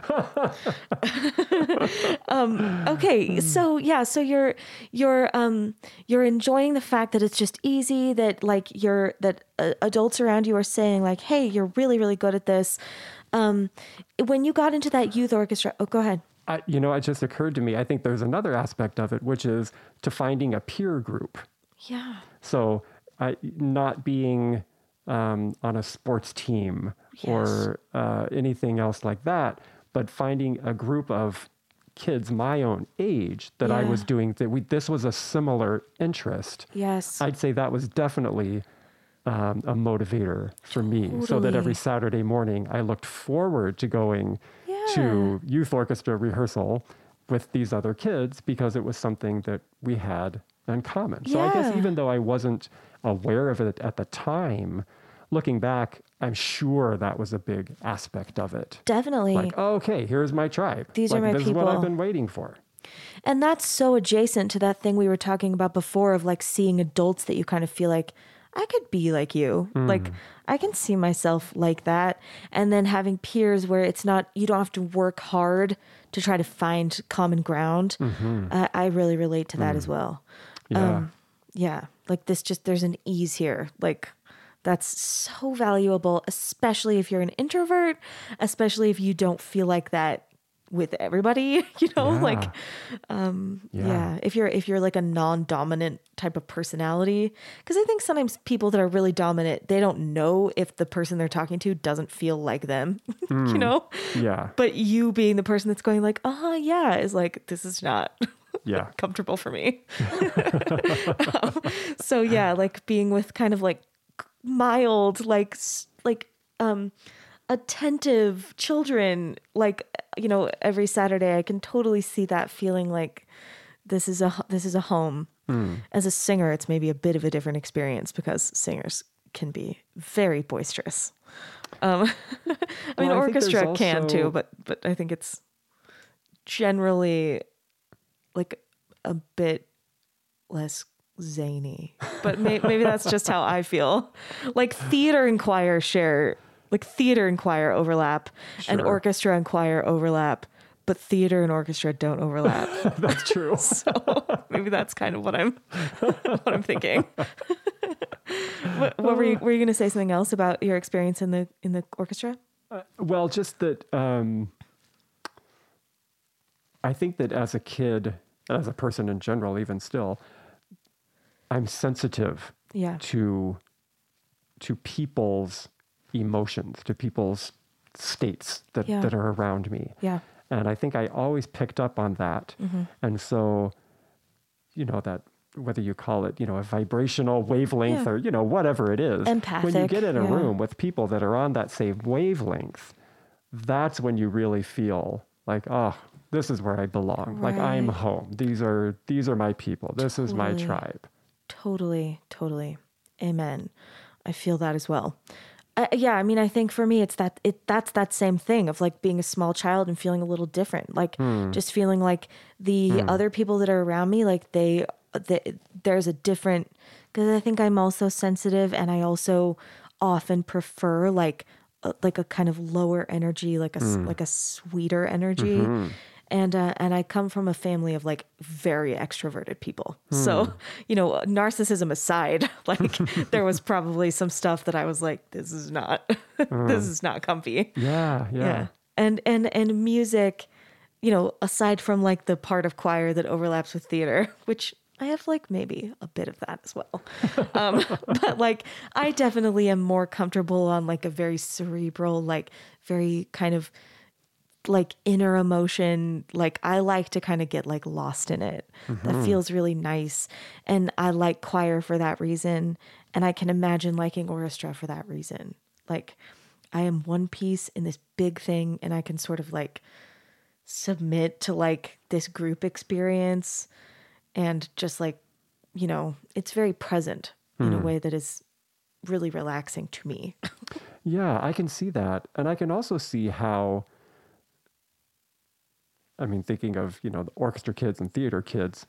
um, okay, so yeah, so you're you're um you're enjoying the fact that it's just easy that like you're that uh, adults around you are saying like, "Hey, you're really really good at this." Um when you got into that youth orchestra, oh go ahead. I, you know, it just occurred to me. I think there's another aspect of it, which is to finding a peer group. Yeah. So, I, not being um, on a sports team or uh, anything else like that, but finding a group of kids my own age that I was doing that we this was a similar interest. Yes. I'd say that was definitely um, a motivator for me. So that every Saturday morning I looked forward to going to youth orchestra rehearsal with these other kids because it was something that we had in common. So I guess even though I wasn't aware of it at the time, looking back, I'm sure that was a big aspect of it. Definitely. Like, oh, okay, here's my tribe. These are Like, my this is what I've been waiting for. And that's so adjacent to that thing we were talking about before of like seeing adults that you kind of feel like I could be like you. Like I can see myself like that. And then having peers where it's not, you don't have to work hard to try to find common ground. Uh, I really relate to that as well. Yeah. Um, yeah. Like this, just there's an ease here. Like that's so valuable, especially if you're an introvert, especially if you don't feel like that with everybody, <laughs> you know, like um, Yeah. yeah. if you're if you're like a non-dominant type of personality because i think sometimes people that are really dominant they don't know if the person they're talking to doesn't feel like them <laughs> you know yeah. but you being the person that's going like uh-huh yeah is like this is not <laughs> Yeah. comfortable for me Um, so yeah like being with kind of like mild like like um attentive children like you know every saturday i can totally see that feeling like this is a this is a home as a singer it's maybe a bit of a different experience because singers can be very boisterous um <laughs> i mean Well, I orchestra can too but but i think it's generally like a bit less zany. But may, maybe that's just how I feel. Like theater and choir share, like theater and choir overlap, and orchestra and choir overlap, but theater and orchestra don't overlap. <laughs> That's true. <laughs> so maybe that's kind of what I'm what I'm thinking. <laughs> what, what were you were you going to say something else about your experience in the in the orchestra? Well, just that um, I think that as a kid, as a person in general, even still, I'm sensitive Yeah. to to people's emotions, to people's states that, Yeah. that are around me. Yeah. And I think I always picked up on that. Mm-hmm. And so, you know, that whether you call it, you know, a vibrational wavelength Yeah. or, you know, whatever it is. When you get in a yeah. room with people that are on that same wavelength, that's when you really feel like, oh, this is where I belong. Like I'm home. These are these are my people. This is my tribe. Totally, totally. Amen. I feel that as well. Uh, yeah, I mean, I think for me, it's that it that's that same thing of like being a small child and feeling a little different, like hmm. just feeling like the hmm. other people that are around me, like they, they there's a different. Because I think I'm also sensitive, and I also often prefer like a, like a kind of lower energy, like a s- hmm. like a sweeter energy. Mm-hmm. And uh, and I come from a family of like very extroverted people. So, you know, narcissism aside, <laughs> like <laughs> there was probably some stuff that I was like, this is not, <laughs> this is not comfy. Yeah, yeah. Yeah. And and and music, you know, aside from like the part of choir that overlaps with theater, which I have like maybe a bit of that as well. Um, but like I definitely am more comfortable on like a very cerebral, like very kind of like inner emotion like i like to kind of get like lost in it. That mm-hmm. feels really nice. And i like choir for that reason. And i can imagine liking orchestra for that reason. Like i am one piece in this big thing and i can sort of like submit to like this group experience and just like you know it's very present in a hmm. way that is really relaxing to me. <laughs> Yeah, I can see that. And I can also see how, I mean, thinking of, you know, the orchestra kids and theater kids,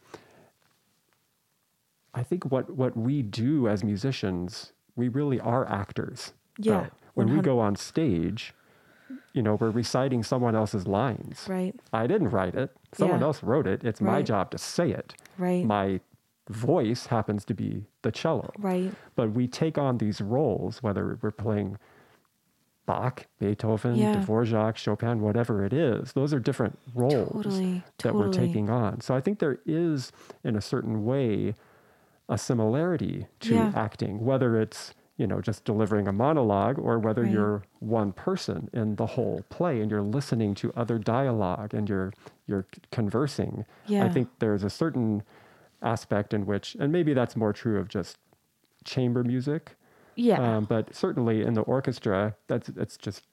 I think what, what we do as musicians, we really are actors. Yeah, That When we go on stage, you know, we're reciting someone else's lines. right I didn't write it. Someone Yeah. else wrote it. It's my job to say it. right My voice happens to be the cello right but we take on these roles, whether we're playing Bach, Beethoven, Yeah. Dvorak, Chopin, whatever it is. Those are different roles Totally, that we're taking on. So I think there is, in a certain way, a similarity to Yeah. acting, whether it's you know just delivering a monologue or whether Right. you're one person in the whole play and you're listening to other dialogue and you're you're conversing. Yeah. I think there's a certain aspect in which, and maybe that's more true of just chamber music, yeah um, but certainly in the orchestra, that's it's just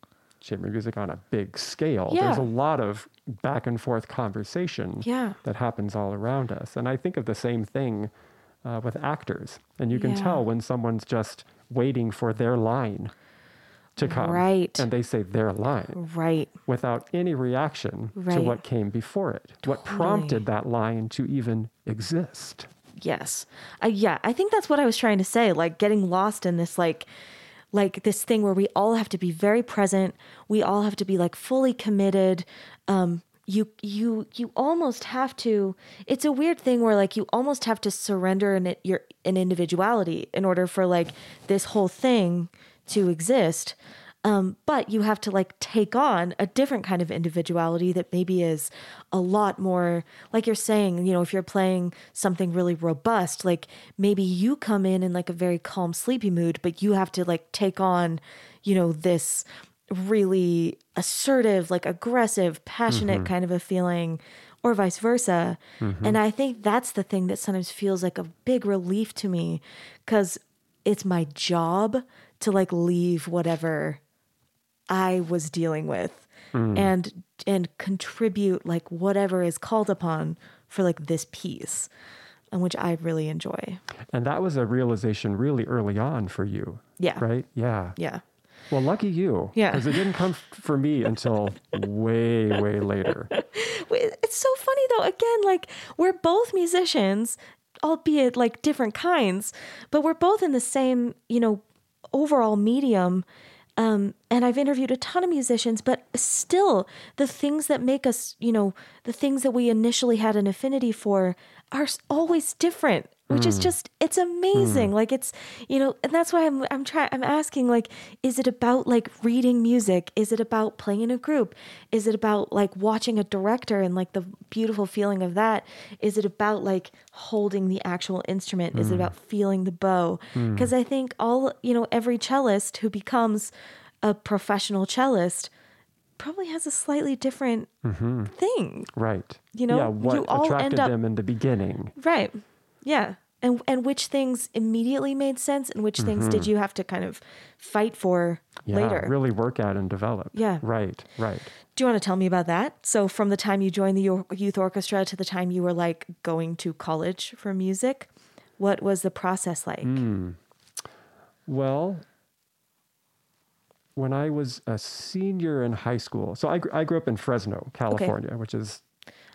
chamber music on a big scale. Yeah. There's a lot of back and forth conversation Yeah. that happens all around us, and I think of the same thing uh, with actors, and you can Yeah. tell when someone's just waiting for their line to come, Right. And they say their line right without any reaction to what came before it, what prompted that line to even exist. Yes. Uh, yeah, I think that's what I was trying to say. Like getting lost in this, like, like this thing where we all have to be very present. We all have to be like fully committed. Um, you, you, you almost have to. It's a weird thing where like you almost have to surrender an your an individuality in order for like this whole thing to exist. Um, but you have to like take on a different kind of individuality that maybe is a lot more like you're saying you know if you're playing something really robust like maybe you come in in like a very calm sleepy mood but you have to like take on you know this really assertive like aggressive passionate kind of a feeling or vice versa. And i think that's the thing that sometimes feels like a big relief to me because it's my job to like leave whatever I was dealing with mm. and and contribute like whatever is called upon for like this piece and which I really enjoy. And that was a realization really early on for you. Yeah. Right? Yeah. Yeah. Well, lucky you. Yeah. Because it didn't come for me <laughs> until way, way later. It's so funny though. Again, like we're both musicians, albeit like different kinds, but we're both in the same, you know, overall medium. Um, and I've interviewed a ton of musicians, but still, the things that make us, you know, the things that we initially had an affinity for are always different. Which is hmm. just it's amazing. Hmm. Like it's you know, and that's why I'm I'm trying I'm asking like, is it about like reading music? Is it about playing in a group? Is it about like watching a director and like the beautiful feeling of that? Is it about like holding the actual instrument? Is it hmm. about feeling the bow? Because I think all you know, every cellist who becomes a professional cellist probably has a slightly different mm-hmm. thing. Right. You know, yeah, what you all attracted end up- them in the beginning. Right. Yeah. And and which things immediately made sense and which things did you have to kind of fight for Yeah, later? really work at and develop. Yeah. Right, right. Do you want to tell me about that? So from the time you joined the youth orchestra to the time you were like going to college for music, what was the process like? Mm. Well, when I was a senior in high school, so I, I grew up in Fresno, California, which is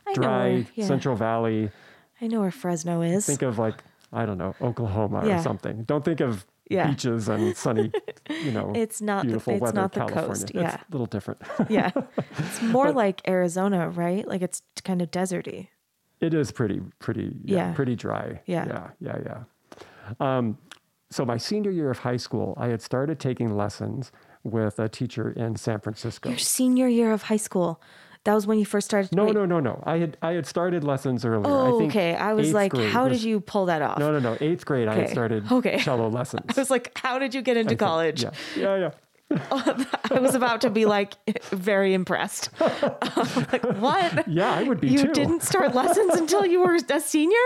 I dry, yeah. Central Valley. I know where Fresno is. Think of like, I don't know, Oklahoma Yeah. or something. Don't think of Yeah. beaches and sunny, you know, <laughs> It's not the- beautiful it's weather not the California. coast, It's yeah. a little different. <laughs> yeah. It's more like Arizona, right? Like it's kind of deserty. It is pretty, pretty, yeah, Yeah. pretty dry. Yeah. yeah, yeah, yeah. Um, so my senior year of high school, I had started taking lessons with a teacher in San Francisco. Your senior year of high school. That was when you first started. No, wait. no, no, no. I had I had started lessons earlier. Oh, I think okay. I was like, how was- did you pull that off? No, no, no. Eighth grade, I had Okay. started <laughs> Okay. cello lessons. I was like, how did you get into think. college? Yeah, yeah, yeah. <laughs> I was about to be like very impressed. <laughs> I'm like, what? Yeah, I would be You too. didn't start lessons until you were a senior?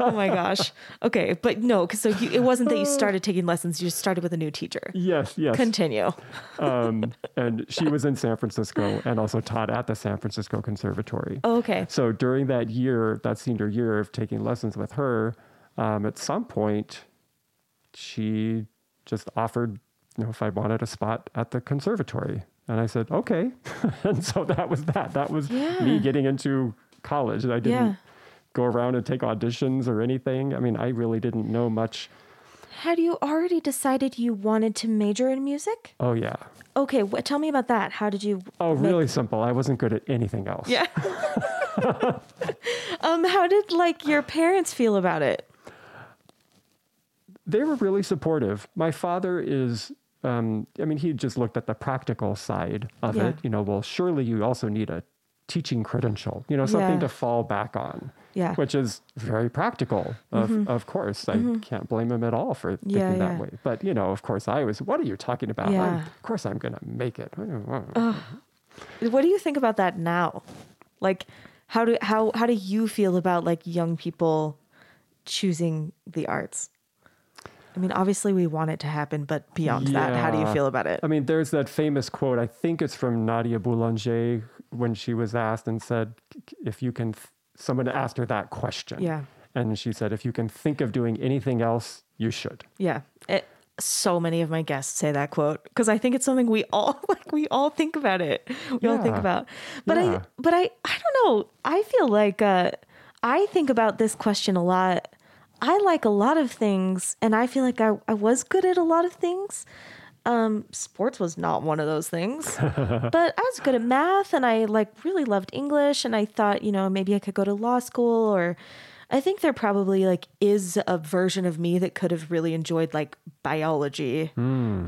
Oh my gosh. Okay, but no, because so you, it wasn't that you started taking lessons. You just started with a new teacher. Yes, yes. Continue. <laughs> um, and she was in San Francisco and also taught at the San Francisco Conservatory. Oh, okay. So during that year, that senior year of taking lessons with her, um, at some point, she just offered, you know, if I wanted a spot at the conservatory, and I said okay, <laughs> and so that was that. That was Yeah. me getting into college. I didn't Yeah. go around and take auditions or anything. I mean, I really didn't know much. Had you already decided you wanted to major in music? Oh yeah. Okay, wh- tell me about that. How did you? Oh, make- really simple. I wasn't good at anything else. Yeah. <laughs> um, how did like your parents feel about it? they were really supportive. My father is, um, I mean, he just looked at the practical side of Yeah. it. You know, well, surely you also need a teaching credential, you know, something Yeah. to fall back on. Yeah. Mm-hmm. Which is very practical, of, of course. I can't blame him at all for thinking Yeah, that way. But, you know, of course, I was, what are you talking about? I'm- Yeah. of course, I'm going to make it. What do you think about that now? Like, how do how how do you feel about like young people choosing the arts? I mean, obviously we want it to happen, but beyond that, how do you feel about it? I mean, there's that famous quote. I think it's from Nadia Boulanger when she was asked and said, "If you can," th- someone asked her that question. Yeah. And she said, "If you can think of doing anything else, you should." Yeah. It, so many of my guests say that quote because I think it's something we all <laughs> like. We all think about it. We all think about. But I, but I, I don't know. I feel like uh, I think about this question a lot. I like a lot of things, and I feel like I, I was good at a lot of things. Um, sports was not one of those things, <laughs> but I was good at math, and I like really loved English, and I thought, you know, maybe I could go to law school or. I think there probably like is a version of me that could have really enjoyed like biology,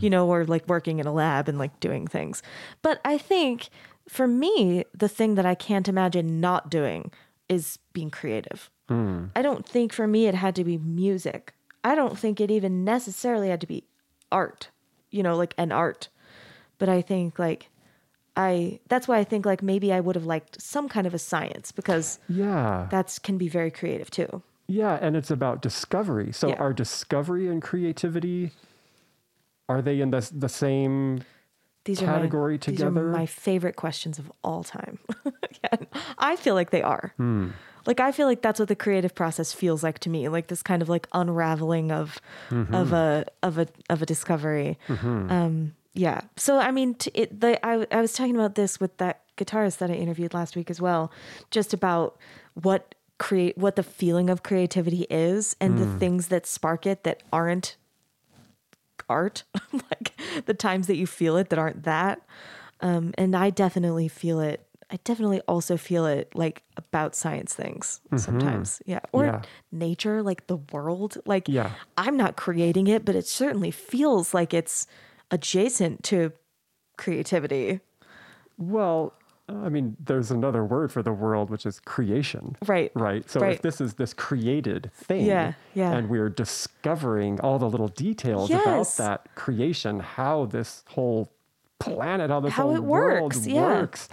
you know, or like working in a lab and like doing things. But I think for me, the thing that I can't imagine not doing is being creative. Hmm. I don't think for me it had to be music. I don't think it even necessarily had to be art, you know, like an art. But I think like I that's why I think like maybe I would have liked some kind of a science because Yeah. that's can be very creative too. yeah, and it's about discovery. So, Yeah. are discovery and creativity are they in the the same? These Category are my, together? These are my favorite questions of all time. <laughs> yeah, I feel like they are. Hmm. Like I feel like that's what the creative process feels like to me. Like this kind of like unraveling of of a of a of a discovery. Um, yeah. So I mean, t- it, the I I was talking about this with that guitarist that I interviewed last week as well, just about what create what the feeling of creativity is and the things that spark it that aren't art, <laughs> like the times that you feel it that aren't that. Um, and I definitely feel it. I definitely also feel it like about science things mm-hmm. sometimes. Yeah. Or Yeah. nature, like the world. Like Yeah. I'm not creating it, but it certainly feels like it's adjacent to creativity. Well, I mean, there's another word for the world, which is creation. Right. Right. So Right. if this is this created thing, Yeah, yeah. and we're discovering all the little details about that creation, how this whole planet, how this How whole it world works, yeah. works.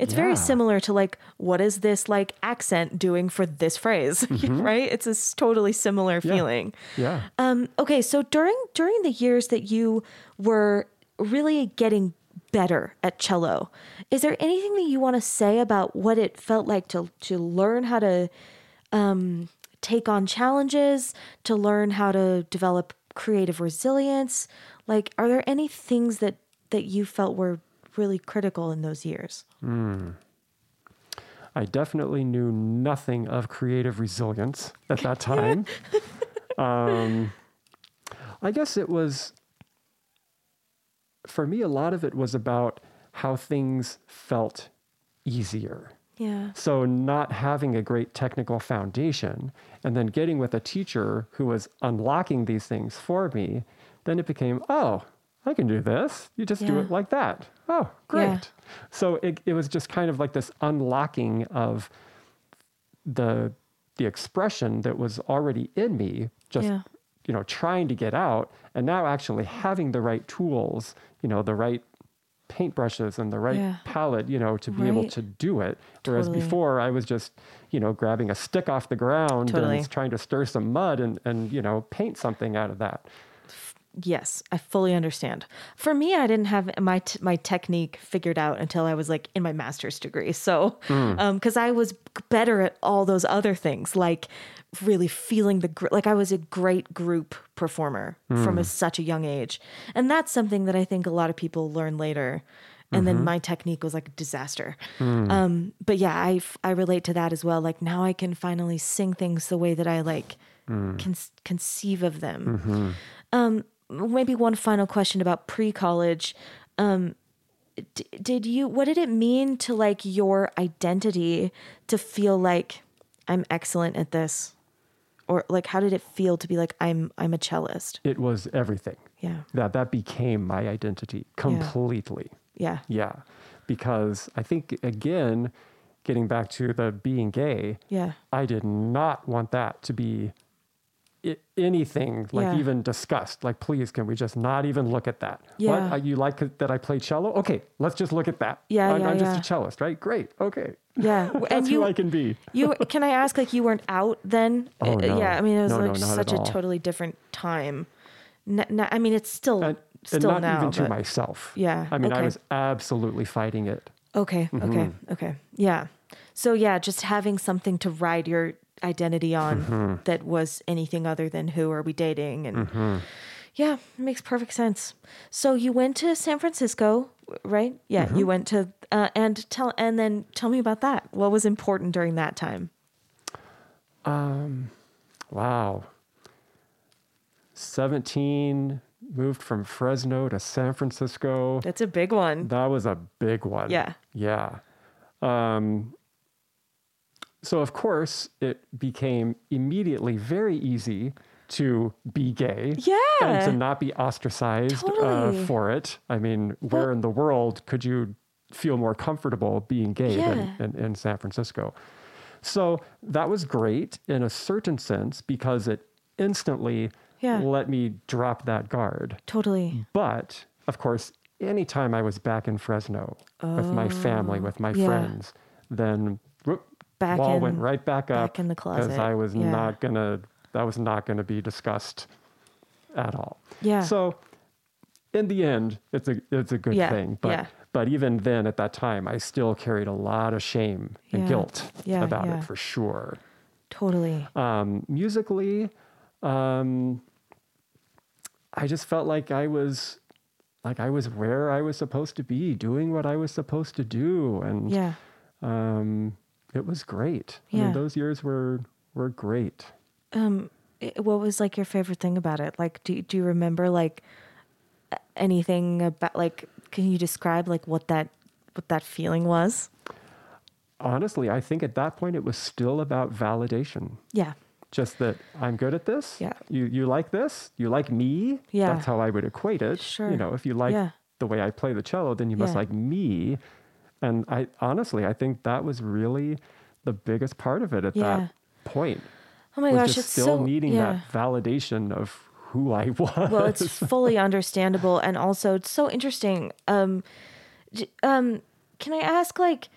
It's very similar to like what is this like accent doing for this phrase, <laughs> right? It's a totally similar feeling. Yeah. Um, okay, so during during the years that you were really getting better at cello, is there anything that you want to say about what it felt like to to learn how to um, take on challenges, to learn how to develop creative resilience? Like, are there any things that that you felt were really critical in those years? I definitely knew nothing of creative resilience at that <laughs> time. um, I guess it was, for me, a lot of it was about how things felt easier. Yeah. So, not having a great technical foundation and then getting with a teacher who was unlocking these things for me, then it became, oh, I can do this. You just do it like that. Oh, great. Yeah. So, it, it was just kind of like this unlocking of the the expression that was already in me just Yeah. you know trying to get out and now actually having the right tools you know the right paintbrushes and the right Yeah. palette you know to be able to do it whereas Totally. before i was just you know grabbing a stick off the ground Totally. and trying to stir some mud and and you know paint something out of that Yes, I fully understand. For me, I didn't have my t- my technique figured out until I was like in my master's degree. So, hmm. um, because I was better at all those other things, like really feeling the gr- like I was a great group performer hmm. from a, such a young age, and that's something that I think a lot of people learn later. And then mm-hmm. my technique was like a disaster. Hmm. Um, but yeah, I f- I relate to that as well. Like now I can finally sing things the way that I like con- conceive of them mm-hmm. um, maybe one final question about pre-college. Um d- did you what did it mean to like your identity to feel like i'm excellent at this? Or like how did it feel to be like i'm i'm a cellist? It was everything. Yeah. That that became my identity completely. Yeah. Yeah. Because i think again getting back to the being gay yeah. I did not want that to be anything like Yeah. even discussed. Like, please, can we just not even look at that? Yeah. What? Uh, You like that I play cello? Okay, let's just look at that. Yeah, I'm, yeah, I'm just a cellist, right? Great. Okay. yeah <laughs> That's and you who I can be. you can i ask like you weren't out then <laughs> Oh, Uh, no. yeah i mean it was No, no, like at such a totally different time N- n- i mean it's still And, and still not now even to myself. Yeah, I mean, I was absolutely fighting it. Okay, okay, Mm-hmm. okay. Yeah. So yeah, just having something to ride your identity on Mm-hmm. that was anything other than who are we dating and Mm-hmm. yeah, it makes perfect sense. So you went to San Francisco, right? Yeah, Mm-hmm. you went to uh, and tell and then tell me about that. What was important during that time? Um wow. 17, moved from Fresno to San Francisco. That's a big one. That was a big one. Yeah. Yeah. Um, so, of course, it became immediately very easy to be gay. And to not be ostracized Totally. uh, for it. I mean, where in the world could you feel more comfortable being gay Yeah. than in, in San Francisco? So that was great in a certain sense because it instantly Yeah. let me drop that guard. Totally. But of course, anytime I was back in Fresno with my family, with my Oh, yeah. friends, then Back wall in- went right back up back in the because. I was Yeah. not gonna. That was not gonna be discussed at all. Yeah. So, in the end, it's a it's a good Yeah, thing. But yeah. but even then, at that time, I still carried a lot of shame and guilt about it for sure. Totally. Um, musically, um, I just felt like I was like I was where I was supposed to be, doing what I was supposed to do, and Yeah. um, it was great. I Yeah. mean, those years were were great. Um, i- what was like your favorite thing about it? Like, do do you remember like anything about like? Can you describe like what that what that feeling was? Honestly, I think at that point it was still about validation. Yeah. Just that I'm good at this. Yeah. You you like this? You like me? Yeah. That's how I would equate it. Sure. You know, if you like Yeah. the way I play the cello, then you must Yeah. like me. And I honestly, I think that was really the biggest part of it at Yeah. that point. Oh my gosh, it's still so needing yeah. that validation of who I was. <laughs> well it's fully understandable and also it's so interesting um um can i ask like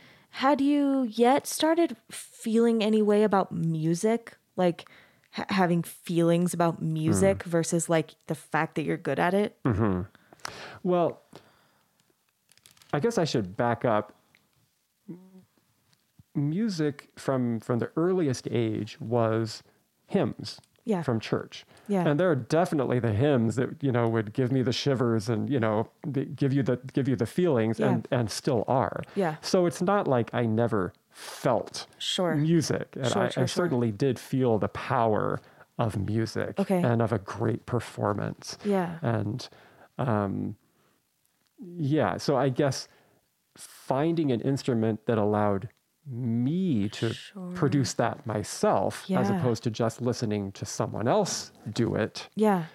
had you yet started feeling any way about music like ha- having feelings about music versus like the fact that you're good at it Well, I guess I should back up. Music from from the earliest age was hymns Yeah. from church. Yeah. And there are definitely the hymns that, you know, would give me the shivers and, you know, give you the give you the feelings Yeah. and and still are. Yeah. So it's not like I never felt Sure. music. And Sure, I, sure, I certainly did feel the power of music Okay. and of a great performance yeah and um, yeah so i guess finding an instrument that allowed me to produce that myself as opposed to just listening to someone else do it yeah.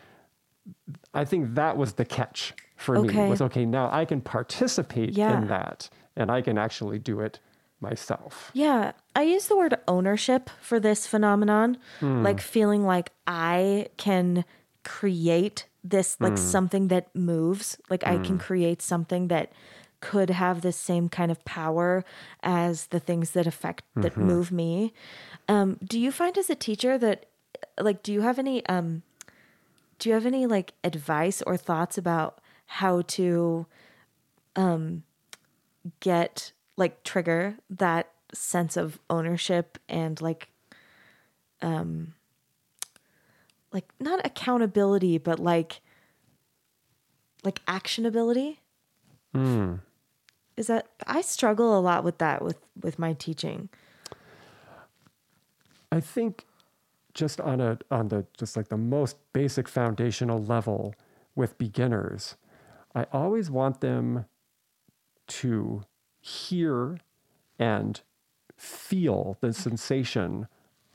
I think that was the catch for Okay. me was okay now i can participate Yeah. in that and i can actually do it myself. Yeah, I use the word ownership for this phenomenon, like hmm. feeling like I can create this, like something that moves, like I can create something that could have the same kind of power as the things that affect that move me. Um, do you find as a teacher that, like, do you have any, um, do you have any like advice or thoughts about how to um get like trigger that sense of ownership and like um like not accountability but like like actionability? Hmm. Is that i struggle a lot with that with with my teaching. I think just on a on the just like the most basic foundational level with beginners, I always want them to hear and feel the sensation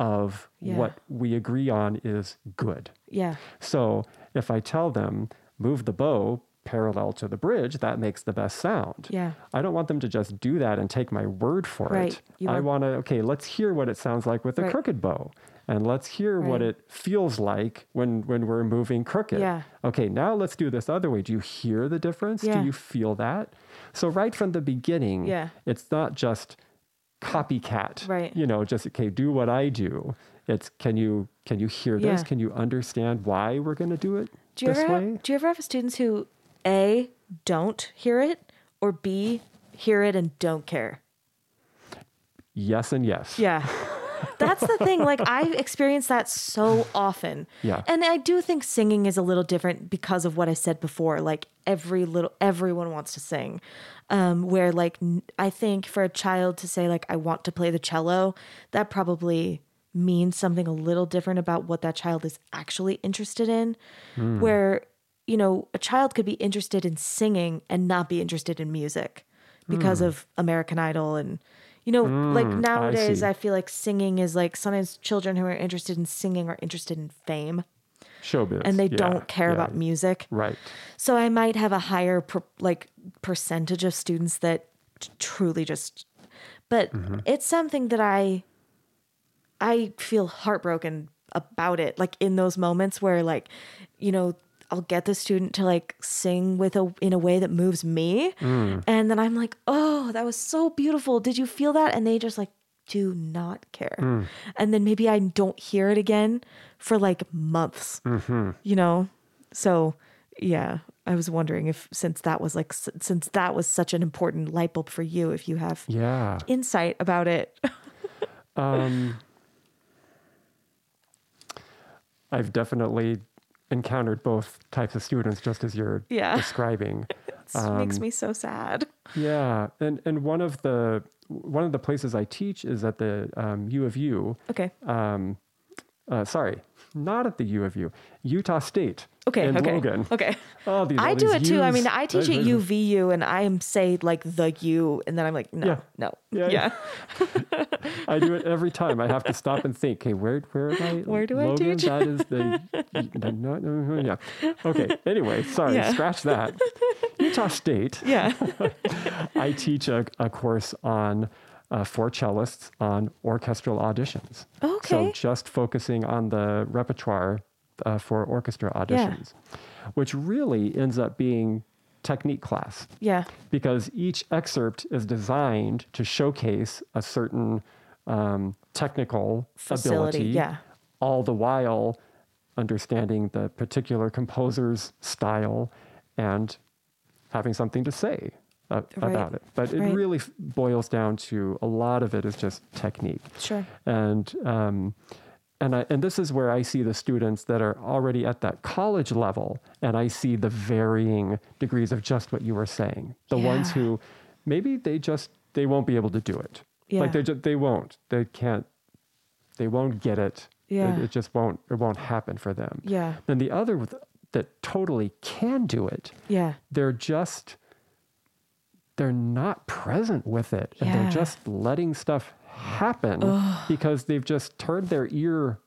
of Yeah. what we agree on is good. yeah So if I tell them move the bow parallel to the bridge, that makes the best sound. Yeah. I don't want them to just do that and take my word for Right. it. You I want- to okay, let's hear what it sounds like with a Right. crooked bow. And let's hear what it feels like when when we're moving crooked. Yeah. Okay, now let's do this other way. Do you hear the difference? Yeah. Do you feel that? So right from the beginning, Yeah. it's not just copycat. Right. You know, just okay, do what I do. It's can you can you hear this? Yeah. Can you understand why we're going to do it do you this ever way? have, do you ever have students who a don't hear it or b hear it and don't care Yes and yes. Yeah. <laughs> That's the thing. Like <laughs> I experience that so often. Yeah. And I do think singing is a little different because of what I said before. Like every little everyone wants to sing. Um where like I think for a child to say like I want to play the cello, that probably means something a little different about what that child is actually interested in. Where you know, a child could be interested in singing and not be interested in music because of American Idol and you know, like nowadays see. I, feel like singing is like sometimes children who are interested in singing are interested in fame Showbiz. and they Yeah, don't care yeah. about music. Right. So I might have a higher per, like percentage of students that t- truly just but Mm-hmm. it's something that I I feel heartbroken about it like in those moments where like you know I'll get the student to like sing with a in a way that moves me Mm. and then I'm like oh that was so beautiful did you feel that and they just like do not care Mm. and then maybe I don't hear it again for like months Mm-hmm. you know so yeah i was wondering if since that was like since that was such an important light bulb for you if you have Yeah. insight about it <laughs> Um, I've definitely encountered both types of students, just as you're Yeah. <laughs> describing. It makes me so sad. Yeah, and and one of the one of the places I teach is at the um, U of U. Okay. Um, uh, sorry, not at the U of U, Utah State. Okay. in okay. Logan. Okay. <laughs> Oh, these, I do it too. I mean, I teach at UVU and I am say like the U, and then I'm like, no, Yeah. no, Yeah, yeah, yeah. <laughs> I do it every time. I have to stop and think. Okay, where where am I? <laughs> Where do I Logan, teach? That is the no, no, no, no, yeah. Okay. Anyway, sorry. Scratch that. Utah State. yeah. I teach a, a course on uh, for cellists on orchestral auditions. Okay. So just focusing on the repertoire uh, for orchestra auditions, which really ends up being technique class yeah. because each excerpt is designed to showcase a certain um, technical Facility, ability, yeah. all the while understanding the particular composer's style and having something to say uh, Right, about it. But it right. really f- boils down to a lot of it is just technique Sure. and um, and I, and this is where I see the students that are already at that college level, and I see the varying degrees of just what you were saying. The ones who maybe they just they won't be able to do it. Yeah. Like they just they won't. They can't. They won't get it. It- Yeah. It, just won't. It won't happen for them. Yeah. Then the other that totally can do it Yeah. they're just they're not present with it and Yeah. they're just letting stuff happen because they've just turned their ear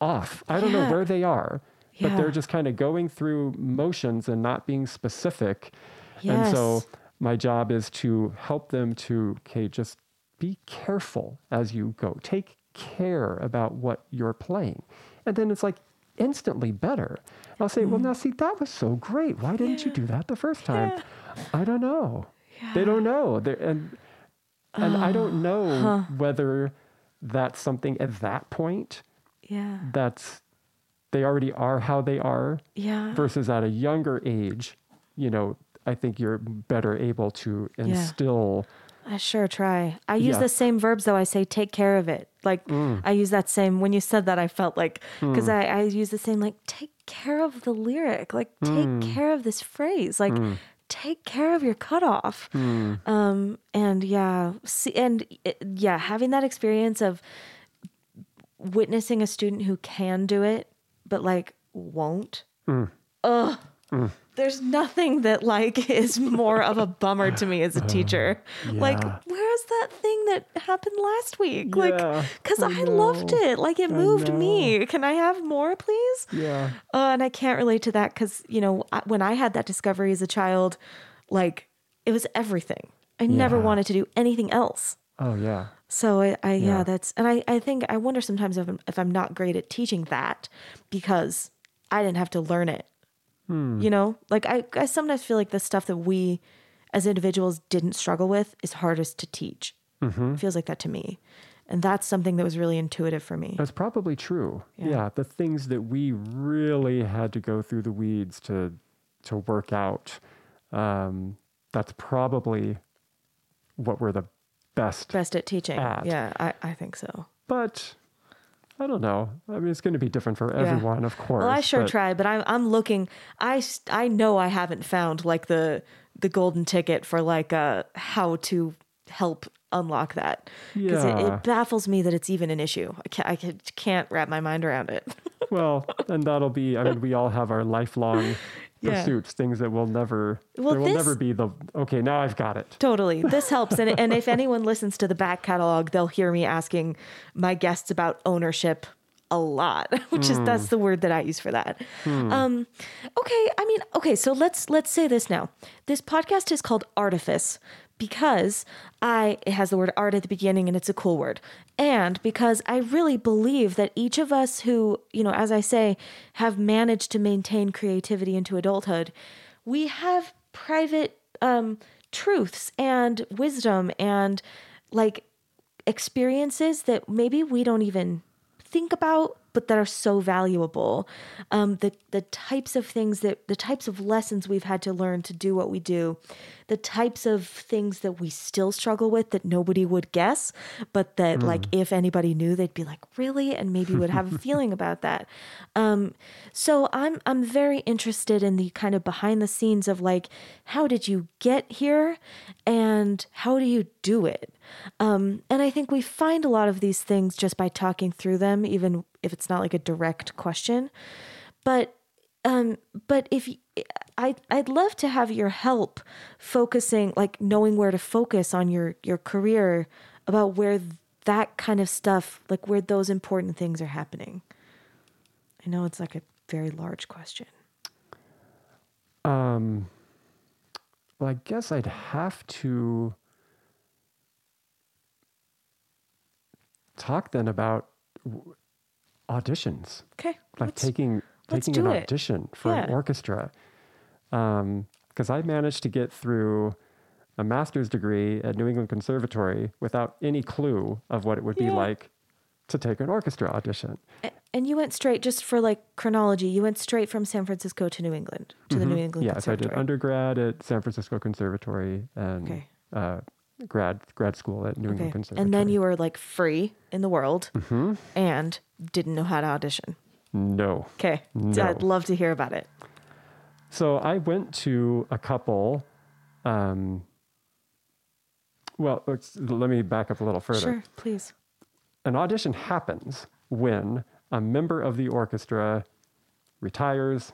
off. I don't know where they are but Yeah. they're just kind of going through motions and not being specific. And so my job is to help them to okay just be careful as you go. Take care about what you're playing. And then it's like instantly better. I'll say well now mm-hmm. see that was so great. Why didn't you do that the first time? I don't know. They don't know. They're, and and i don't know whether that's something at that point Yeah. that's they already are how they are Yeah. versus at a younger age, you know, I think you're better able to instill. I sure try. I use Yeah. the same verbs though. I say take care of it. Like Mm. I use that same when you said that I felt like because I, I use the same like take care of the lyric. Like take Mm. care of this phrase. Like take care of your cutoff. Mm. Um and yeah, see and uh, yeah, having that experience of witnessing a student who can do it but like won't. Mm. Ugh. There's nothing that like <laughs> is more of a bummer to me as a <sighs> teacher. Like, yeah. where's that thing that happened last week? Like, Yeah, because I I, loved it. Like, it moved me. Can I have more, please? Yeah. Uh, and I can't relate to that because, you know, I, when I had that discovery as a child, like, it was everything. I never wanted to do anything else. Oh, yeah. So I, I yeah. Yeah. that's and I, I think I wonder sometimes if I'm, if I'm not great at teaching that because I didn't have to learn it. You know, like I, I sometimes feel like the stuff that we as individuals didn't struggle with is hardest to teach. It feels like that to me, and that's something that was really intuitive for me. That's probably true. Yeah. Yeah. The things that we really had to go through the weeds to to work out, um, that's probably what we're the best. Best at teaching, At. yeah, I, I think so. But I don't know. I mean, it's going to be different for everyone, of course. Well, I sure but- try, but I'm I'm looking. I I know I haven't found like the the golden ticket for like uh how to help unlock that because it, Yeah. it baffles me that it's even an issue. I can't I can't wrap my mind around it. <laughs> Well, and that'll be. I mean, we all have our lifelong <laughs> Yeah. pursuits, things that will never. Well, there will this- never be the. Okay, now I've got it. totally, this <laughs> helps. And and if anyone listens to the back catalog, they'll hear me asking my guests about ownership a lot, which is that's the word that I use for that. Um, okay, I mean, okay, so let's let's say this now. This podcast is called Artifice because I it has the word art at the beginning and it's a cool word. And because I really believe that each of us who, you know, as I say, have managed to maintain creativity into adulthood, we have private um truths and wisdom and like experiences that maybe we don't even think about but that are so valuable. Um, the the types of things that the types of lessons we've had to learn to do what we do, the types of things that we still struggle with that nobody would guess, but that like if anybody knew, they'd be like, really, and maybe would have a <laughs> feeling about that. Um, so I'm I'm very interested in the kind of behind the scenes of like how did you get here, and how do you do it. Um, and I think we find a lot of these things just by talking through them, even if it's not like a direct question. But um, but if I I'd love to have your help focusing, like knowing where to focus on your your career about where that kind of stuff, like where those important things are happening. I know it's like a very large question. Um, well, I guess I'd have to talk then about auditions, Okay, like let's- taking let's taking an it. audition for an Yeah. orchestra. Because I managed to get through a master's degree at New England Conservatory without any clue of what it would be like to take an orchestra audition. And you went straight, just for like chronology, you went straight from San Francisco to New England, to the New England Mm-hmm. Yeah, so I did undergrad at San Francisco Conservatory and Okay. uh, grad grad school at New England. Conservatory. And then you were like free in the world Mm-hmm. and didn't know how to audition. no. Okay. No. I'd love to hear about it. So I went to a couple. Um, well, let me back up a little further. Sure, please. An audition happens when a member of the orchestra retires,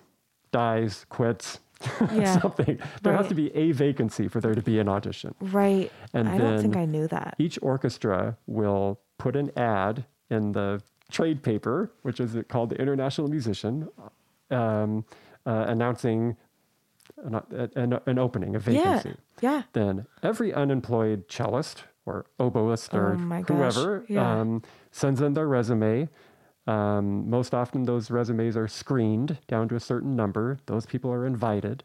dies, quits, <laughs> Yeah. something. There has to be a vacancy for there to be an audition. Right. And I don't think I knew that. Each orchestra will put an ad in the trade paper, which is called the International Musician, um, uh, announcing an, an, an opening, a vacancy. Yeah. yeah. Then every unemployed cellist or oboist or Oh whoever yeah. um, sends in their resume. Um, most often, those resumes are screened down to a certain number. Those people are invited.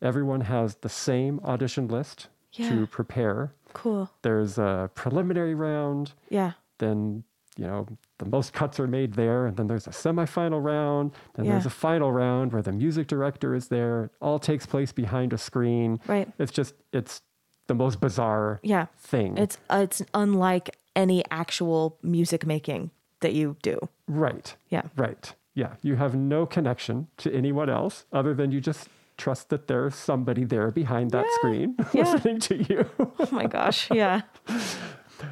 Everyone has the same audition list Yeah. to prepare Cool. there's a preliminary round Yeah. then you know the most cuts are made there and then there's a semifinal round then there's a final round where the music director is there it all takes place behind a screen Right. it's just it's the most bizarre Yeah. thing It's uh, it's unlike any actual music making that you do. right Yeah. right yeah you have no connection to anyone else other than you just trust that there's somebody there behind that screen <laughs> Yeah. listening to you <laughs> Oh my gosh. Yeah.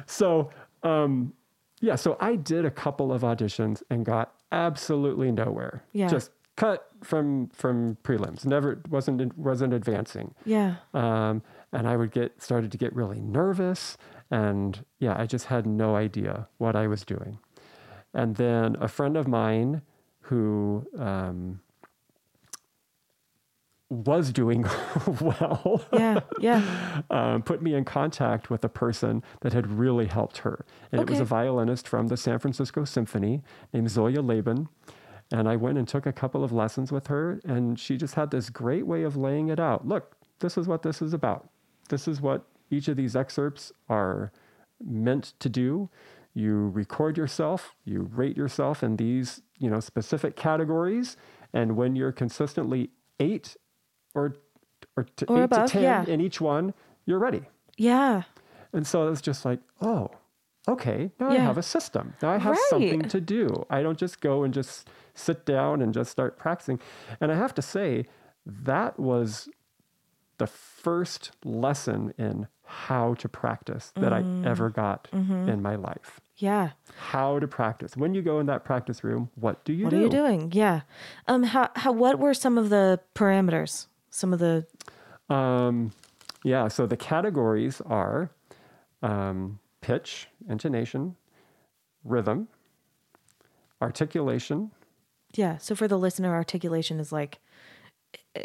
So, um, yeah, so I did a couple of auditions and got absolutely nowhere. Yeah. Just cut from from prelims. Never wasn't wasn't advancing. Yeah. Um, and I would get started to get really nervous, and yeah, I just had no idea what I was doing. And then a friend of mine who um, was doing <laughs> well Yeah. Yeah. <laughs> um, put me in contact with a person that had really helped her. And it was a violinist from the San Francisco Symphony named Zoya Leybin. And I went and took a couple of lessons with her, and she just had this great way of laying it out. Look, this is what this is about. This is what each of these excerpts are meant to do. You record yourself, you rate yourself in these, you know, specific categories, and when you're consistently eight or or, to Or eight above, to ten yeah. in each one, you're ready. Yeah. And so it's just like, oh, okay, now I have a system. Now I have something to do. I don't just go and just sit down and just start practicing. And I have to say, that was the first lesson in how to practice that I Mm. ever got Mm-hmm. in my life. Yeah. How to practice. When you go in that practice room, what do you What do? What are you doing? Yeah. Um. How? How? What were some of the parameters? Some of the. Um, yeah, so the categories are um, pitch, intonation, rhythm, articulation. Yeah. So for the listener, articulation is like. Uh,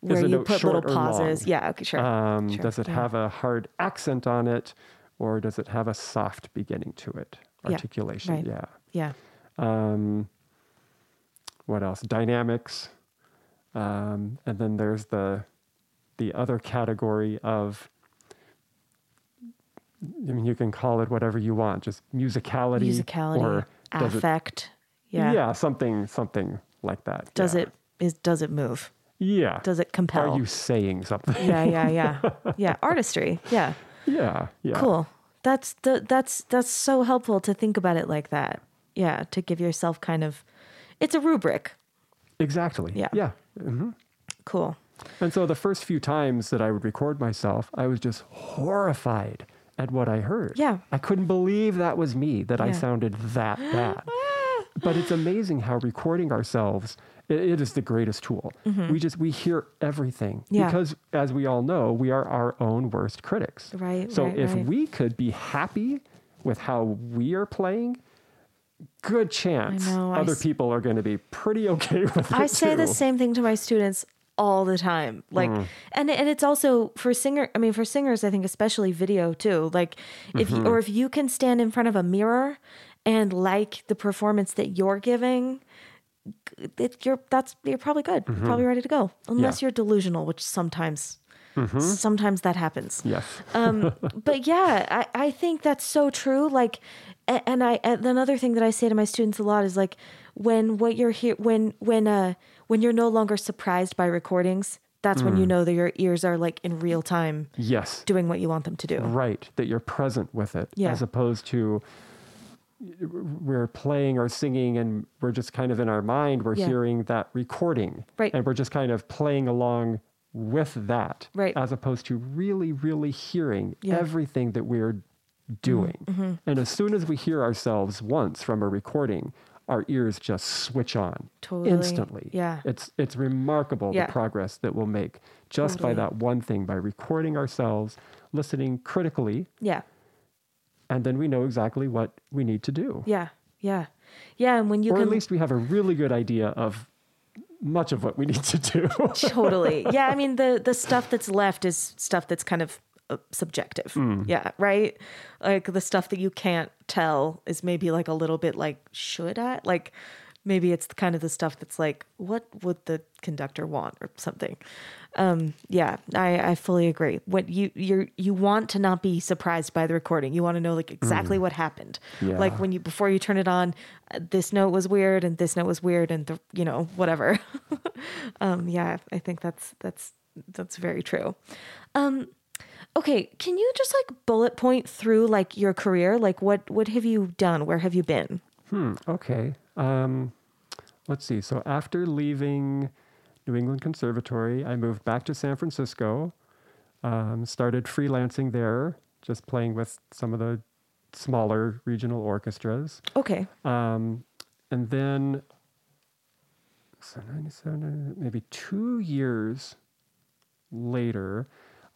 Where you put little pauses. Yeah. Okay. Sure. Um, Sure, Does it yeah. have a hard accent on it, or does it have a soft beginning to it? Yeah, Articulation, right. yeah. yeah. Um, what else? Dynamics, um, and then there's the the other category of. I mean, you can call it whatever you want, just musicality, Musicality, or Does it- affect. yeah. yeah, something something like that. Does yeah. it is does it move? Yeah. Does it compel? Are you saying something? yeah, yeah, yeah. <laughs> Yeah, artistry. Yeah. yeah. Yeah. Cool. That's the that's that's so helpful to think about it like that. Yeah, to give yourself kind of it's a rubric. Exactly. Yeah. Yeah. hmm Cool. And so the first few times that I would record myself, I was just horrified at what I heard. Yeah. I couldn't believe that was me, that I sounded that bad. <gasps> <gasps> but it's amazing how recording ourselves it, it is the greatest tool. We just we hear everything Mm-hmm. Yeah. because as we all know, we are our own worst critics. Right, So right, if right. we could be happy with how we are playing, good chance know, other s- people are going to be pretty <laughs> okay with it I say the same thing to my students all the time. Like and and it's also for singer I mean for singers I think especially video too. Like if you, or if you can stand in front of a mirror and like the performance that you're giving it, you're that's you're probably good. You're probably ready to go. Unless you're delusional, which sometimes sometimes that happens. Yes. um, <laughs> but yeah, I, I think that's so true. Like, and I and another thing that I say to my students a lot is like, when what you're here, when when uh when you're no longer surprised by recordings, that's when you know that your ears are like in real time yes. doing what you want them to do. Right, that you're present with it, Yeah. as opposed to we're playing or singing and we're just kind of in our mind, we're Yeah. hearing that recording. Right. And we're just kind of playing along with that, Right. as opposed to really, really hearing Yeah. Mm-hmm. everything that we're doing. And as soon as we hear ourselves once from a recording, our ears just switch on Totally. instantly. Yeah. It's it's remarkable Yeah. the progress that we'll make just by that one thing, by recording ourselves, listening critically, Yeah. And then we know exactly what we need to do. Yeah. Yeah. Yeah. And when you or can at least we have a really good idea of much of what we need to do. <laughs> totally yeah i mean the the stuff that's left is stuff that's kind of uh, subjective Mm. yeah right like the stuff that you can't tell is maybe like a little bit like should i like maybe it's kind of the stuff that's like what would the conductor want or something um yeah i i fully agree. What you you're you want to not be surprised by the recording. You want to know like exactly what happened. Yeah. like when you before you turn it on uh, this note was weird and this note was weird and the, you know whatever. <laughs> Um yeah i think that's that's that's very true. Um okay can you just like bullet point through like your career? Like what what have you done? Where have you been? Hmm, okay. Um, let's see. So after leaving New England Conservatory, I moved back to San Francisco, um, started freelancing there, just playing with some of the smaller regional orchestras. okay Um, and then, so 97, maybe two years later,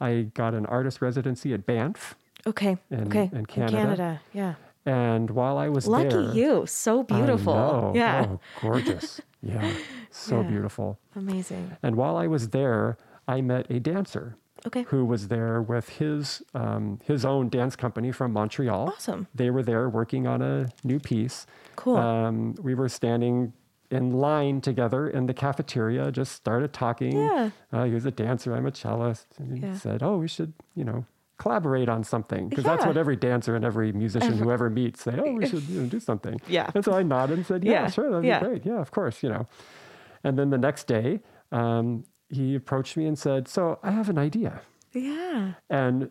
I got an artist residency at Banff. okay In- okay in Canada? canada yeah And while I was lucky there, you so beautiful yeah Oh, gorgeous. <laughs> yeah. So Yeah. beautiful. amazing And while I was there, I met a dancer okay who was there with his um, his own dance company from Montreal. Awesome. They were there working on a new piece. Cool. Um, we were standing in line together in the cafeteria, just started talking. Yeah. Uh, he was a dancer, I'm a cellist. And he Yeah. said, Oh, we should, you know, collaborate on something. Because that's what every dancer and every musician who ever <laughs> meets say, Oh, we should you know, do something. Yeah. And so I nodded and said, Yeah, Yeah. sure, that'd Yeah. be great. Yeah, of course, you know. And then the next day, um, he approached me and said, So I have an idea. yeah And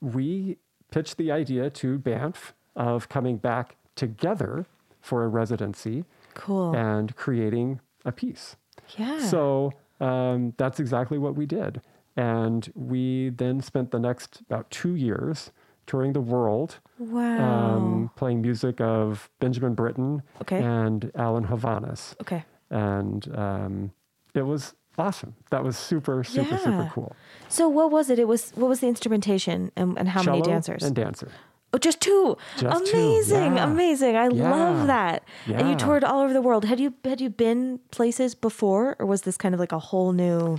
we pitched the idea to Banff of coming back together for a residency cool and creating a piece. yeah So um, that's exactly what we did. And we then spent the next about two years touring the world, wow um, playing music of Benjamin Britten Okay. and Alan Hovhaness. okay And um, it was awesome. That was super, super, super cool. So what was it? It was what was the instrumentation and, and how many dancers? And dancer. oh, just two. Just two, amazing, yeah. amazing. I Yeah. love that. And you toured all over the world. Had you had you been places before, or was this kind of like a whole new?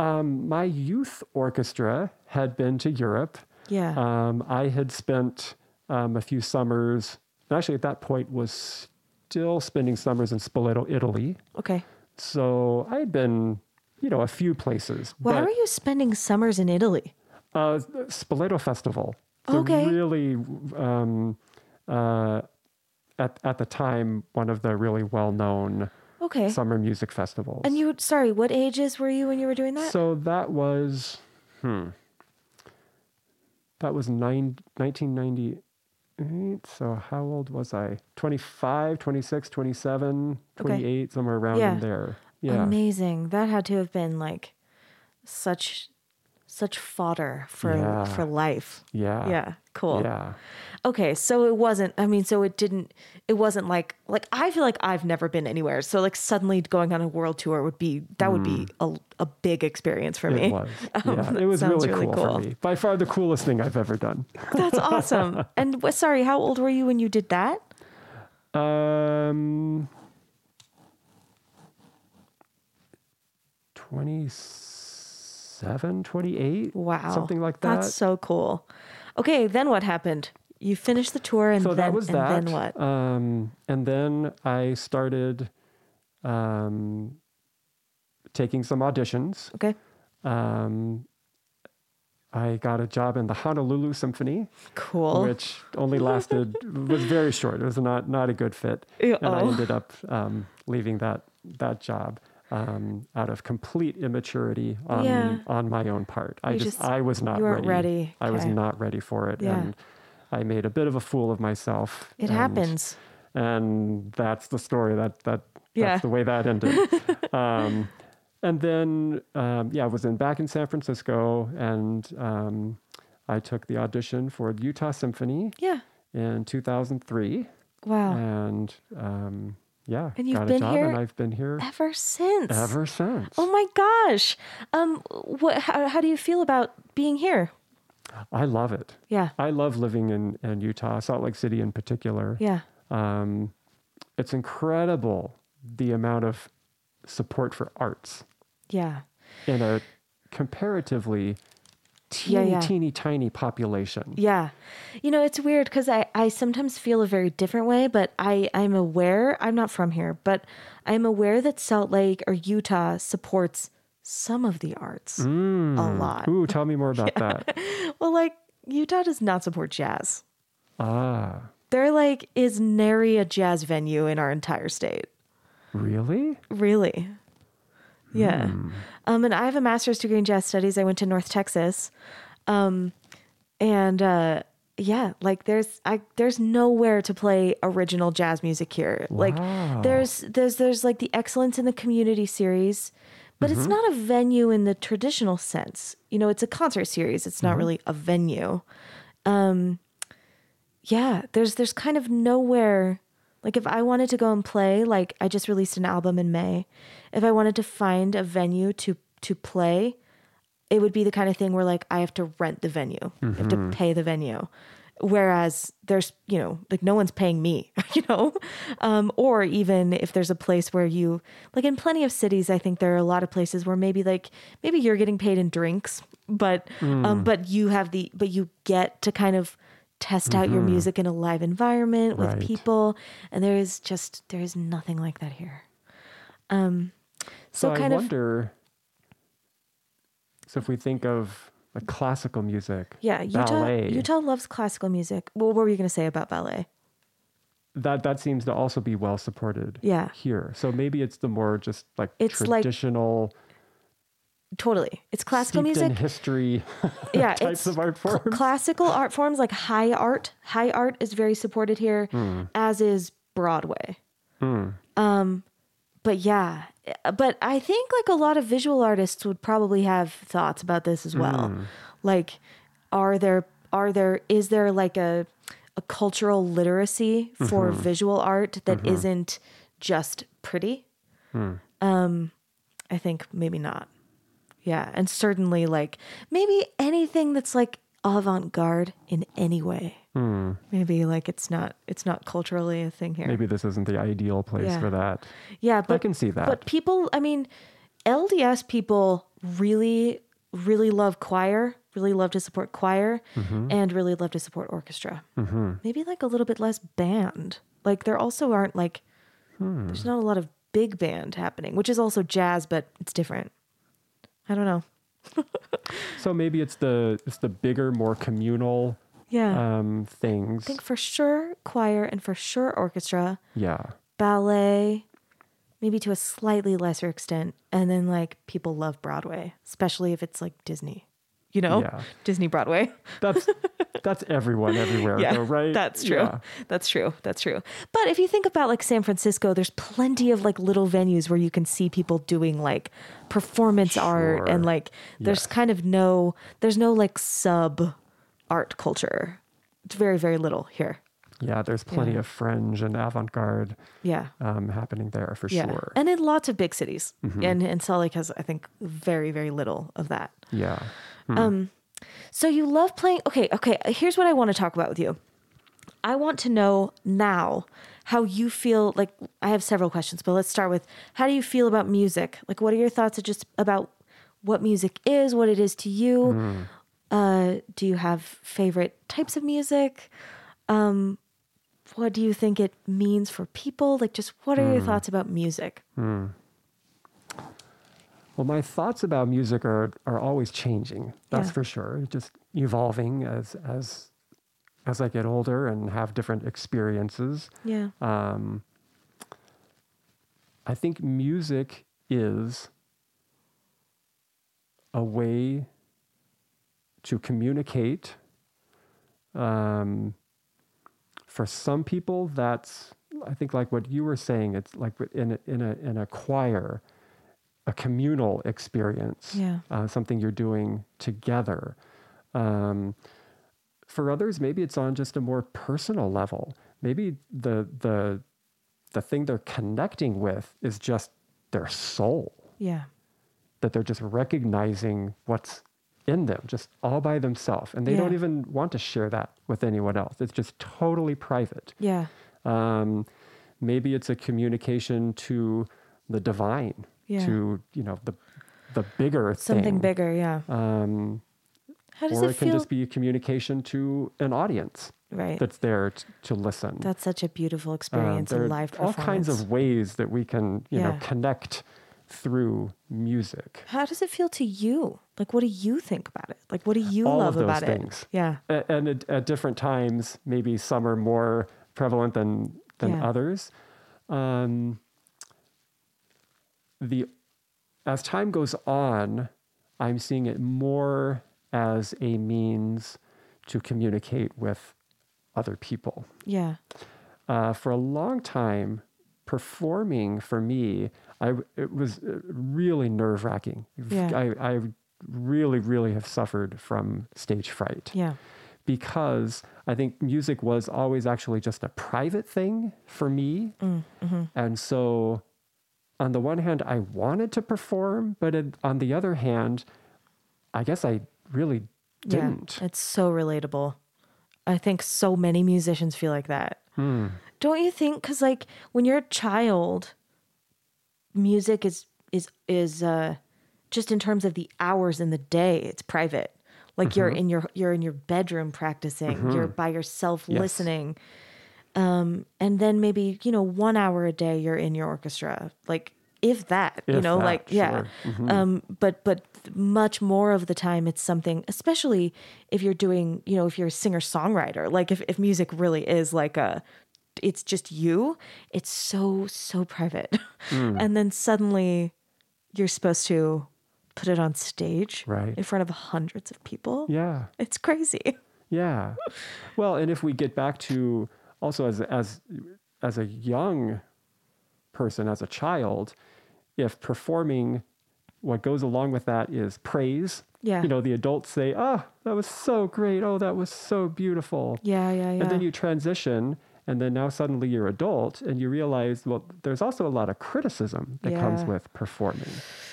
Um, my youth orchestra had been to Europe. Yeah. Um, I had spent um, a few summers, actually at that point was still spending summers in Spoleto, Italy. okay. So I had been, you know, a few places. Why were you spending summers in Italy? Uh, Spoleto Festival. A Okay. really um, uh, at at the time one of the really well known Okay. summer music festivals. and you, sorry, what ages were you when you were doing that? So that was, hmm, that was nine, 1998. So how old was I? 25, 26, 27, Okay. 28, somewhere around Yeah. in there. Yeah. Amazing. That had to have been like such, such fodder for Yeah. for life. Yeah. Yeah. Cool. Yeah. Okay, so it wasn't. I mean, so it didn't. It wasn't like like I feel like I've never been anywhere. So like suddenly going on a world tour would be that would be a, a big experience for me. Hmm. <laughs> It was. Um, Yeah. It was really, really cool, cool. for me. By far the coolest thing I've ever done. <laughs> That's awesome. <laughs> and sorry, how old were you when you did that? Um, 27, 28. Wow, Something like that. That's so cool. Okay, then what happened? You finished the tour, and so then, that and then what? Um, and then I started um, taking some auditions. Okay, Um, I got a job in the Honolulu Symphony, cool. which only lasted was very short. It was not not a good fit, <laughs> Yeah, and I ended up um, leaving that that job um, out of complete immaturity on Yeah. on my own part. I just, just- I was not you weren't ready. I was not ready for it, Yeah. and I made a bit of a fool of myself. it and- happens. and that's the story. That that Yeah. that's the way that ended. <laughs> um, and then um, yeah, I was in back in San Francisco, and um, I took the audition for the Utah Symphony Yeah. in 2003, Wow. and um, yeah, And you've been here and I've been here Ever since. ever since. Oh my gosh. Um. What? How, how do you feel about being here? I love it. Yeah. I love living in, in Utah, Salt Lake City in particular. Yeah. Um, it's incredible the amount of support for arts Yeah. in a comparatively teeny, Yeah, yeah. teeny, tiny population. Yeah. You know, it's weird because I, I sometimes feel a very different way, but I, I'm aware, I'm not from here, but I'm aware that Salt Lake or Utah supports some of the arts a lot. Ooh, tell me more about <laughs> that. Well, like, Utah does not support jazz. Ah, There, like, is nary a jazz venue in our entire state. really? Really? Yeah. Um, and I have a master's degree in jazz studies. I went to North Texas. Um, and uh, yeah, like there's I there's nowhere to play original jazz music here. Like there's there's there's like the Excellence in the Community series, but it's not a venue in the traditional sense. You know, it's a concert series. It's not really a venue. Um, yeah, there's there's kind of nowhere. Like if I wanted to go and play, like I just released an album in May. If I wanted to find a venue to to play, it would be the kind of thing where like I have to rent the venue. I have to pay the venue. Whereas there's, you know, like no one's paying me, <laughs> you know? Um, or even if there's a place where you like in plenty of cities, I think there are a lot of places where maybe like maybe you're getting paid in drinks, but um, but you have the but you get to kind of test out your music in a live environment with Right. people. And there is just there is nothing like that here. Um so, So, I kind of wonder. So if we think of like classical music, Yeah, Utah ballet, Utah loves classical music. Well, what were you going to say about ballet? that that seems to also be well supported. Yeah. here. So maybe it's the more just like It's like traditional Totally. It's classical music. history <laughs> Yeah, types of art cl- forms. classical art forms like high art. High art is very supported here, Hmm. as is Broadway. Um, but yeah, but I think like a lot of visual artists would probably have thoughts about this as well. Hmm. Like, are there are there is there like a a cultural literacy for Mm-hmm. visual art that not just pretty? Hmm. Um, I think maybe not. Yeah, and certainly like maybe anything that's like avant-garde in any way. Maybe like it's not it's not culturally a thing here. Hmm. Maybe this isn't the ideal place Yeah. for that. Yeah, but I can see that. But people, I mean, LDS people really, really love choir, really love to support choir, Mm-hmm. and really love to support orchestra. Maybe like a little bit less band. Like there also aren't like Hmm. there's not a lot of big band happening, which is also jazz, but it's different. I don't know. So maybe it's the it's the bigger, more communal Yeah. um, things. I think for sure choir, and for sure orchestra, Yeah. ballet, maybe to a slightly lesser extent. And then like people love Broadway, especially if it's like Disney. You know? Yeah. Disney Broadway. <laughs> That's that's everyone everywhere Yeah, though, right? That's true. Yeah. That's true. That's true. But if you think about like San Francisco, there's plenty of like little venues where you can see people doing like performance art and like there's Yes. kind of no there's no like sub art culture. It's very very little here. Yeah, there's plenty Yeah. of fringe and avant-garde Yeah. um, happening there for Yeah. sure. And in lots of big cities. And and Salt Lake has I think very very little of that. yeah. Hmm. Um, so you love playing. Okay, okay. Here's what I want to talk about with you. I want to know now how you feel. Like I have several questions, but let's start with how do you feel about music? Like, what are your thoughts just about what music is, what it is to you? Hmm. Uh, do you have favorite types of music? Um, what do you think it means for people? Like, just what are your hmm. thoughts about music? Well, my thoughts about music are are always changing. That's Yeah. for sure. Just evolving as as as I get older and have different experiences. Yeah. Um, I think music is a way to communicate. Um, for some people, that's I think like what you were saying. It's like in a, in a in a choir, a communal experience. Yeah. uh, something you're doing together. Um, for others, maybe it's on just a more personal level. Maybe the the the thing they're connecting with is just their soul. Yeah. That they're just recognizing what's in them, just all by themselves, and they don't even want to share that with anyone else. It's just totally private. Yeah. Um, maybe it's a communication to the divine, Yeah. to you know the the bigger Something thing. bigger. Yeah. Um, How does or it it can feel? just be a communication to an audience right. that's there t- to listen. That's such a beautiful Um, experience there in all kinds of ways that we can, you know, connect through music. How does it feel to you? Like, what do you think about it? Like, what do you All love about things. it? Yeah. A- And at, at different times, maybe some are more prevalent than than Yeah. others. Um, the as time goes on, I'm seeing it more as a means to communicate with other people. Yeah. uh, for a long time, performing for me, I it was uh, really nerve wracking. Yeah. I, I really, really have suffered from stage fright Yeah. because I think music was always actually just a private thing for me, Mm, mm-hmm. and so on the one hand, I wanted to perform, but it, on the other hand, I guess I really didn't. Yeah. It's so relatable. I think so many musicians feel like that. Hmm. Don't you think? Because like when you're a child, music is is is uh, just in terms of the hours in the day. It's private. Like you're in your you're in your bedroom practicing. You're by yourself Yes. listening. Um, and then maybe you know one hour a day you're in your orchestra. Like if that, you know, that, like yeah. sure. Mhm. Um, but but much more of the time it's something, especially if you're doing, you know, if you're a singer songwriter. Like if if music really is like a it's just you, it's so, so private. Hmm. <laughs> and then suddenly you're supposed to put it on stage Right. in front of hundreds of people. Yeah. It's crazy. <laughs> Yeah. Well, and if we get back to also as as as a young person, as a child, if performing what goes along with that is praise. Yeah. You know, the adults say, "Oh, that was so great. Oh, that was so beautiful." Yeah, yeah, yeah. And then you transition and then now suddenly you're adult and you realize well there's also a lot of criticism that comes with performing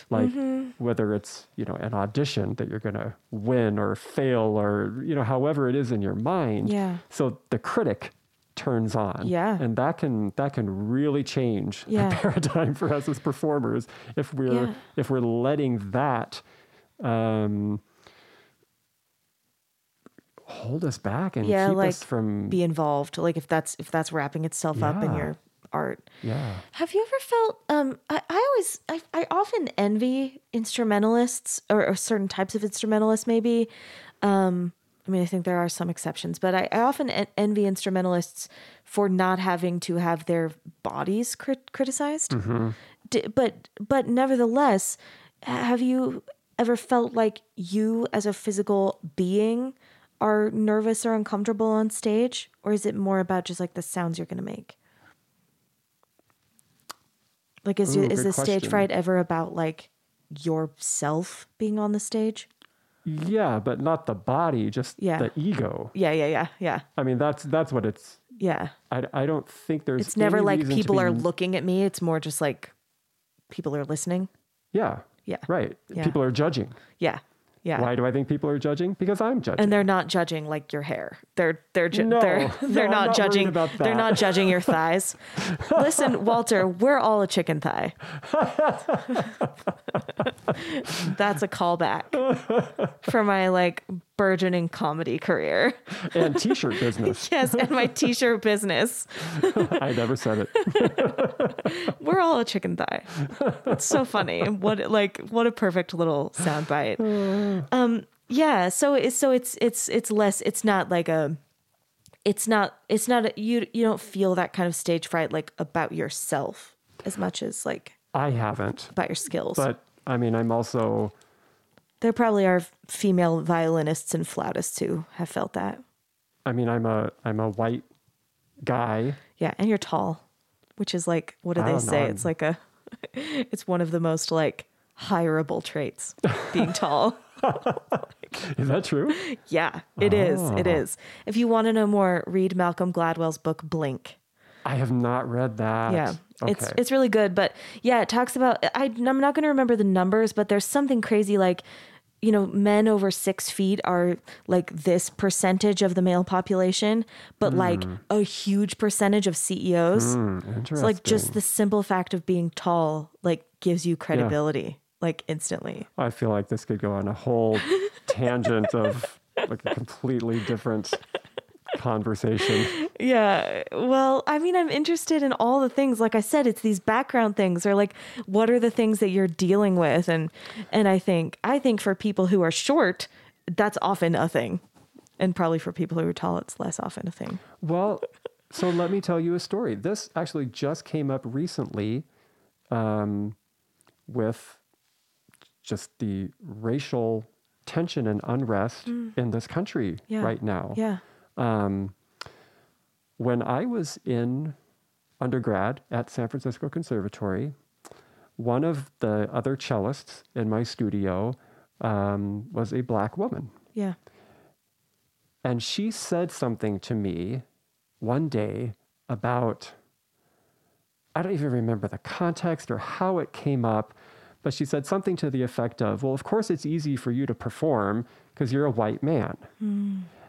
like Mm-hmm. whether it's you know an audition that you're going to win or fail or you know however it is in your mind Yeah. so the critic turns on Yeah. and that can that can really change Yeah. the <laughs> paradigm for us as performers if we're Yeah. if we're letting that um hold us back and yeah, keep like us from be involved. Like if that's if that's wrapping itself up in your art. yeah Have you ever felt um I, I always I, I often envy instrumentalists or, or certain types of instrumentalists maybe um I mean, I think there are some exceptions, but I, I often en- envy instrumentalists for not having to have their bodies crit- criticized. Mm-hmm. D- but but nevertheless, have you ever felt like you as a physical being are nervous or uncomfortable on stage, or is it more about just like the sounds you're going to make? Like, is Ooh, is good the stage fright ever about like yourself being on the stage? Yeah, but not the body, just Yeah. the ego. Yeah, yeah, yeah, yeah, I mean, that's that's what it's. yeah. I, I don't think there's. It's never like people be- are looking at me. It's more just like people are listening. Yeah. Yeah. Right. Yeah. People are judging. Yeah, yeah. Why do I think people are judging? Because I'm judging. And they're not judging like your hair. They're they're ju- No, they're <laughs> they're I'm not not judging about they're not judging your thighs. <laughs> Listen, Walter, we're all a chicken thigh. <laughs> That's a callback for my like burgeoning comedy career. <laughs> and t-shirt business. <laughs> Yes, and my t-shirt business. <laughs> I never said it. We're all a chicken thigh. It's so funny. What like what a perfect little soundbite. <sighs> Um yeah, so it's so it's it's it's less it's not like a it's not it's not a, you you don't feel that kind of stage fright like about yourself as much as like I haven't. about your skills. But I mean, I'm also. There probably are female violinists and flautists who have felt that. I mean, I'm a I'm a white guy. Yeah, and you're tall, which is like what do I they don't know, say? It's like a <laughs> it's one of the most like hireable traits being <laughs> tall. Is that true? Yeah, it is. It Ah. is. If you want to know more, read Malcolm Gladwell's book Blink. I have not read that. Yeah. Okay. It's it's really good, but yeah, it talks about I I'm not going to remember the numbers, but there's something crazy like you know, men over six feet are like this percentage of the male population, but like a huge percentage of CEOs. Hmm, It's like just the simple fact of being tall, like gives you credibility, like instantly. I feel like this could go on a whole tangent of like a completely different conversation. Yeah. Well, I mean, I'm interested in all the things. Like I said, it's these background things or like what are the things that you're dealing with and and I think I think for people who are short, that's often a thing. And probably for people who are tall, it's less often a thing. Well, so let me tell you a story. This actually just came up recently um, with just the racial tension and unrest in this country Mm. Yeah. right now. Yeah. Um, when I was in undergrad at San Francisco Conservatory, one of the other cellists in my studio um, was a black woman. Yeah. And she said something to me one day about, I don't even remember the context or how it came up, but she said something to the effect of, Well, of course it's easy for you to perform because you're a white man.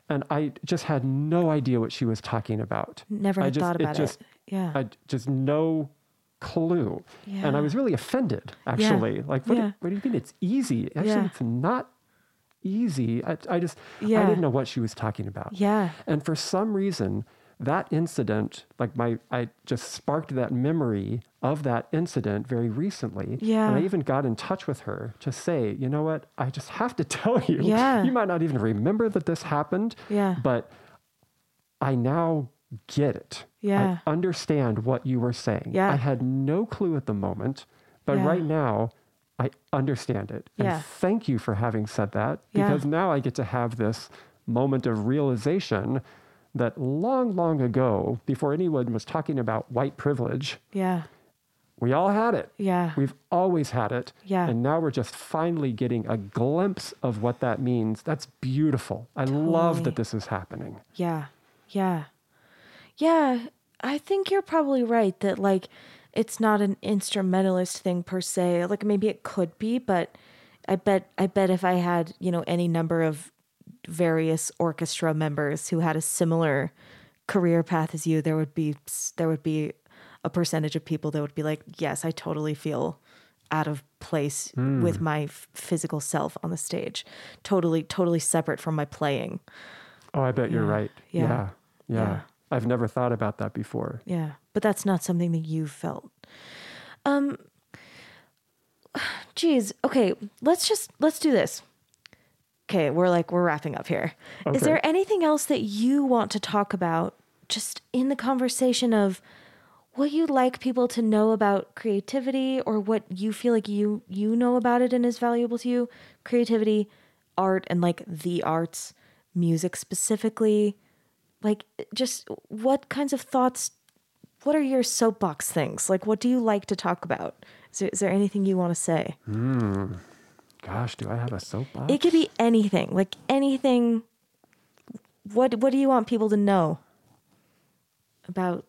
And I just had no idea what she was talking about. Never I just- thought about it. just, Yeah. I just no clue. yeah. And I was really offended, actually. Like, what, Yeah. what do you mean it's easy? Actually, Yeah. it's not easy. I, I just, I didn't know what she was talking about. Yeah. And for some reason, that incident, like my, I just sparked that memory of that incident very recently. Yeah. And I even got in touch with her to say, you know what? I just have to <laughs> tell you. Yeah. You might not even remember that this happened. Yeah. But I now get it. Yeah. I understand what you were saying. Yeah. I had no clue at the moment, but Yeah. right now I understand it. Yeah. And thank you for having said that because now I get to have this moment of realization that long, long ago, before anyone was talking about white privilege, Yeah. we all had it. Yeah. We've always had it. Yeah. And now we're just finally getting a glimpse of what that means. That's beautiful. I love that this is happening. Yeah. Yeah. Yeah. I think you're probably right that like it's not an instrumentalist thing per se. Like maybe it could be, but I bet I bet if I had, you know, any number of various orchestra members who had a similar career path as you, there would be there would be a percentage of people that would be like, "Yes, I totally feel out of place with my f- physical self on the stage. Totally totally separate from my playing." Oh, I bet you're right. Yeah. Yeah. yeah. Yeah. I've never thought about that before. Yeah, but that's not something that you felt. Um <sighs> geez, okay, let's just let's do this. Okay, we're like we're wrapping up here. Is Okay. there anything else that you want to talk about just in the conversation of what you'd like people to know about creativity or what you feel like you you know about it and is valuable to you? Creativity, art and like the arts, music specifically. Like just what kinds of thoughts what are your soapbox things? Like what do you like to talk about? Is there, is there anything you want to say? Hmm. Gosh, do I have a soapbox? It could be anything, like anything. What What do you want people to know about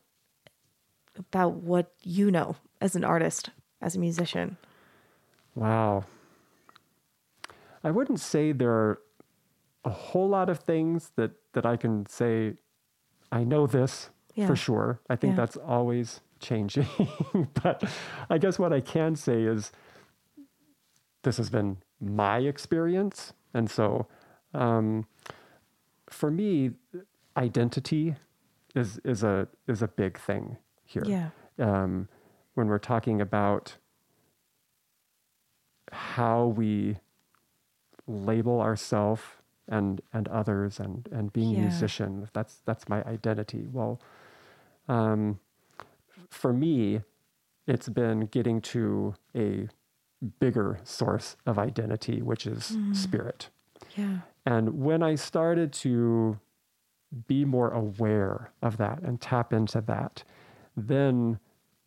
about what you know as an artist, as a musician? Wow. I wouldn't say there are a whole lot of things that, that I can say, I know this Yeah. for sure. I think Yeah. that's always changing. <laughs> but I guess what I can say is this has been my experience. And so um, for me, identity is, is, a, is a big thing here Yeah, um, when we're talking about how we label ourselves and and others and and being Yeah. a musician that's that's my identity well um, for me it's been getting to a bigger source of identity which is spirit yeah, and when I started to be more aware of that and tap into that, then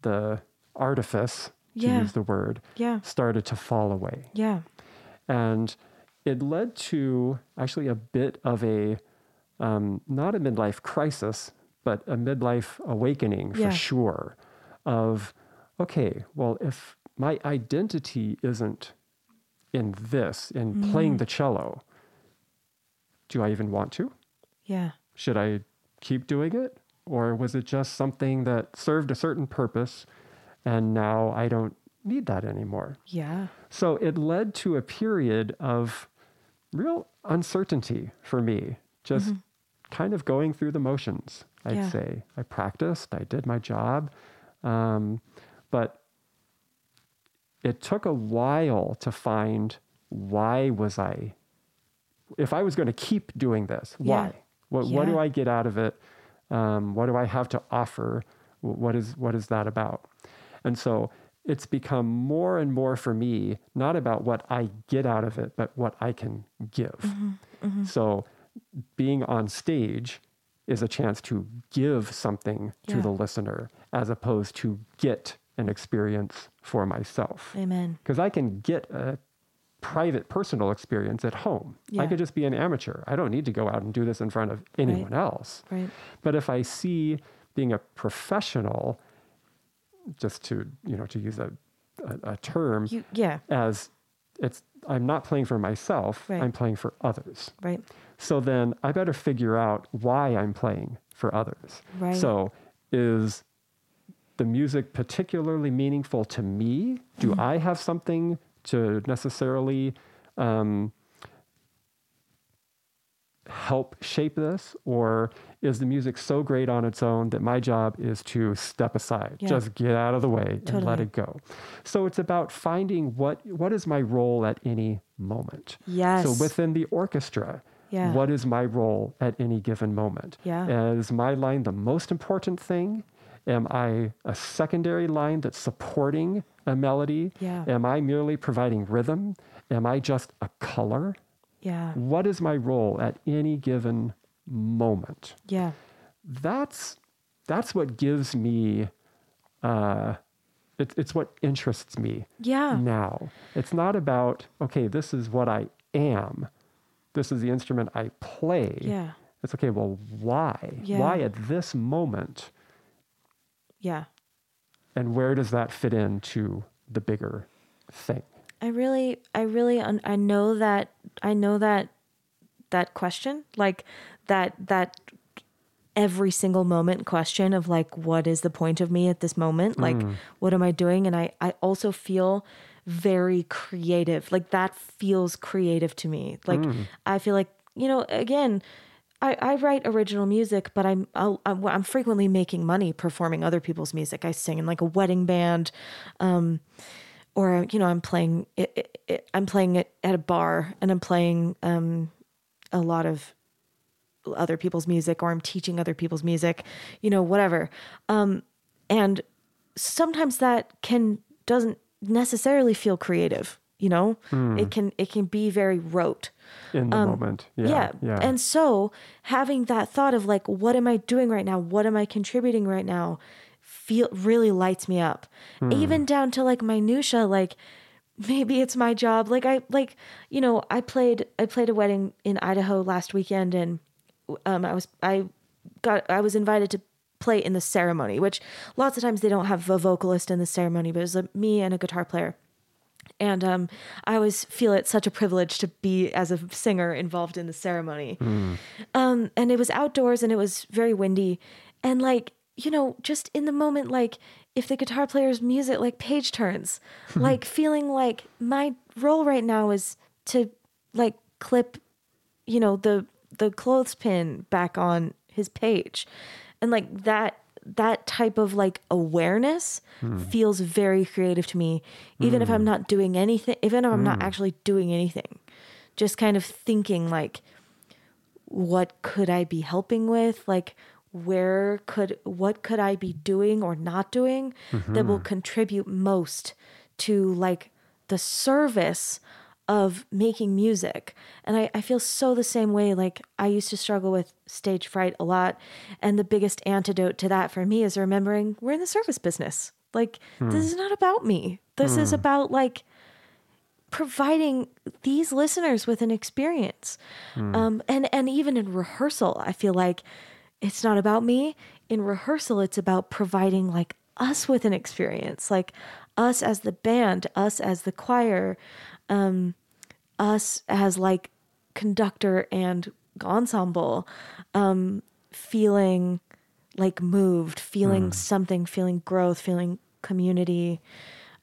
the artifice, to Yeah. use the word, yeah, started to fall away. yeah, And it led to actually a bit of a, um, not a midlife crisis, but a midlife awakening for Yeah. sure of, okay, well, if my identity isn't in this, in Mm-hmm. playing the cello, do I even want to? yeah, Should I keep doing it? Or was it just something that served a certain purpose and now I don't need that anymore? yeah, So it led to a period of real uncertainty for me, just kind of going through the motions, I'd Yeah. say. I practiced, I did my job, um, but it took a while to find why was I, if I was going to keep doing this, Yeah. why? What, what do I get out of it? Um, what do I have to offer? What is, what is that about? And so it's become more and more for me, not about what I get out of it, but what I can give. Mm-hmm. So being on stage is a chance to give something to the listener as opposed to get an experience for myself. amen. Because I can get a private personal experience at home. Yeah. I could just be an amateur. I don't need to go out and do this in front of anyone else. Right, But if I see being a professional, just to you know to use a, a, a term, you, yeah, as it's I'm not playing for myself, Right. I'm playing for others. right, So then I better figure out why I'm playing for others. Right. So is the music particularly meaningful to me? Do Mm-hmm. I have something to necessarily um, help shape this? Or is the music so great on its own that my job is to step aside, Yeah. just get out of the way and let it go? So it's about finding what, what is my role at any moment. yes, So within the orchestra, Yeah. what is my role at any given moment? Yeah. Is my line the most important thing? Am I a secondary line that's supporting a melody? Yeah. Am I merely providing rhythm? Am I just a color? yeah, What is my role at any given moment? yeah, That's that's what gives me uh it's it's what interests me yeah, now. It's not about, okay, this is what I am. This is the instrument I play. yeah, It's okay, well, why? Yeah. Why at this moment? Yeah. And where does that fit into the bigger thing? I really, I really, un- I know that, I know that, that question, like that, that every single moment question of like, what is the point of me at this moment? Like, mm. what am I doing? And I, I also feel very creative. Like that feels creative to me. Like mm. I feel like, you know, again, I, I write original music, but I'm, I'm I'm frequently making money performing other people's music. I sing in like a wedding band, um, or you know I'm playing it, it, it, I'm playing it at a bar and I'm playing um, a lot of other people's music or I'm teaching other people's music, you know, whatever. Um, and sometimes that can doesn't necessarily feel creative, you know? It can it can be very rote. in the moment. Yeah. Yeah. And so having that thought of like, what am I doing right now? What am I contributing right now? Feel really lights me up. Even down to like minutia, like maybe it's my job. Like I like, you know, I played I played a wedding in Idaho last weekend and um I was I got I was invited to play in the ceremony, which lots of times they don't have a vocalist in the ceremony, but it was uh, me and a guitar player and um, I always feel it such a privilege to be as a singer involved in the ceremony. Um, and it was outdoors and it was very windy, and like you know, just in the moment, like if the guitar player's music like page turns, <laughs> like feeling like my role right now is to like clip, you know, the the clothespin back on his page, and like that that type of like awareness feels very creative to me even if i'm not doing anything even if i'm not actually doing anything. Just kind of thinking like what could i be helping with? Like where could what could i be doing or not doing that will contribute most to like the service of making music. And I, I feel so the same way. Like I used to struggle with stage fright a lot. And the biggest antidote to that for me is remembering we're in the service business. Like hmm. this is not about me. This is hmm. about like providing these listeners with an experience. Hmm. Um, and, and even in rehearsal, I feel like it's not about me. In rehearsal, it's about providing like us with an experience, like us as the band, us as the choir, um, us as like conductor and ensemble, um, feeling like moved, feeling something, feeling growth, feeling community,